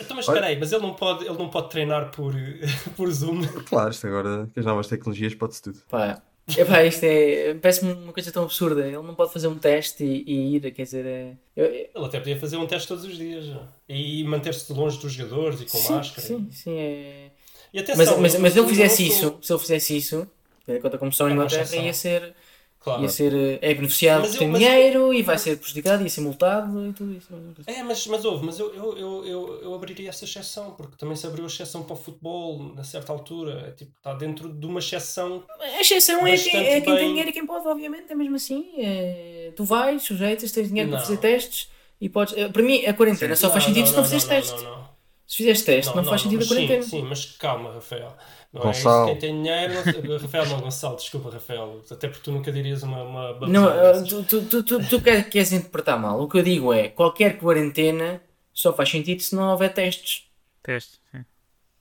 Então, mas espera aí, mas ele não pode, ele não pode treinar por, por Zoom. Claro, isto agora, com as novas tecnologias, pode-se tudo. Pá, epá, isto é. Parece-me uma coisa tão absurda. Ele não pode fazer um teste e, e ir, quer dizer. É, eu- eu- Ele até podia fazer um teste todos os dias. já. E manter-se longe dos jogadores e com sim, máscara. sim, sim, é. E atenção, Mas, mas, mas ele fizesse isso, se ele fizesse isso, tendo em conta como são em É uma Inglaterra, exceção. ia ser. Claro. Ia ser, eh, é beneficiado Mas por eu- ter dinheiro e vai ser prejudicado, ia ser multado e tudo isso. É, mas, mas houve, mas eu, eu, eu, eu, eu abriria essa exceção, porque também se abriu a exceção para o futebol, a certa altura. É, tipo, está dentro de uma exceção. A exceção é, quem- é quem bem- tem dinheiro e quem pode, obviamente, é mesmo assim. É, tu vais, sujeitas, tens dinheiro para Não. fazer testes e podes. eh, Para mim, a quarentena só faz Não, sentido não, se não não, fizeres não, teste. Não, não, Se fizeres teste, não, faz sentido a quarentena. Sim, sim, mas calma, Rafael. Não Gonçalo. é isso. Quem tem dinheiro. não- Rafael, não, Gonçalo, desculpa, Rafael. Até porque tu nunca dirias uma. uma Não, babosada eh, tu, tu, tu, tu, tu quer- queres interpretar mal. O que eu digo é: qualquer quarentena só faz sentido se não houver testes. Teste. sim.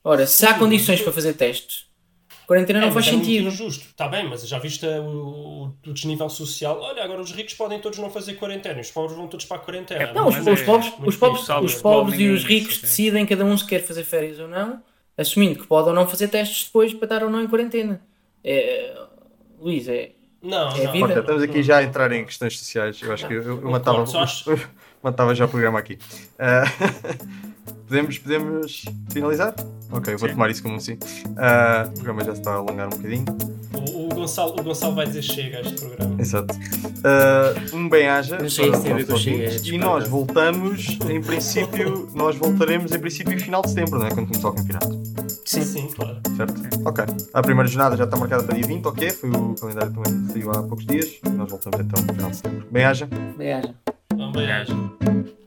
Ora, se há condições para fazer testes, quarentena não É, faz mas é muito sentido. injusto. Está bem, mas já viste o, o desnível social? Olha, agora os ricos podem todos não fazer quarentena e os pobres vão todos para a quarentena. É, Não, os, os é pobres, os pobres, difícil. os Futebol, pobres e os ricos isso, é. decidem cada um se quer fazer férias ou não, assumindo que pode ou não fazer testes depois para estar ou não em quarentena. É, Luís, é. Não, É não. vida. Ok, estamos aqui já a entrar em questões sociais. Eu acho que eu, eu, eu matava, acho- matava já o programa aqui. Ah, podemos, podemos finalizar? Ok, eu vou Sim. tomar isso como um sim. Ah, o programa já se está a alongar um bocadinho. O, o Gonçalo, o Gonçalo vai dizer chega a este programa. Exato. Ah, um bem-aja. É ouvintes. E nós voltamos, em princípio, nós voltaremos em princípio final de setembro, não é? Quando começar o campeonato. Sim. Sim, claro. Certo? Ok. A primeira jornada já está marcada para dia 20, ok? Foi o calendário também que saiu há poucos dias. Nós voltamos então no final de setembro. Bem-aja. Bem-aja. Um beijo.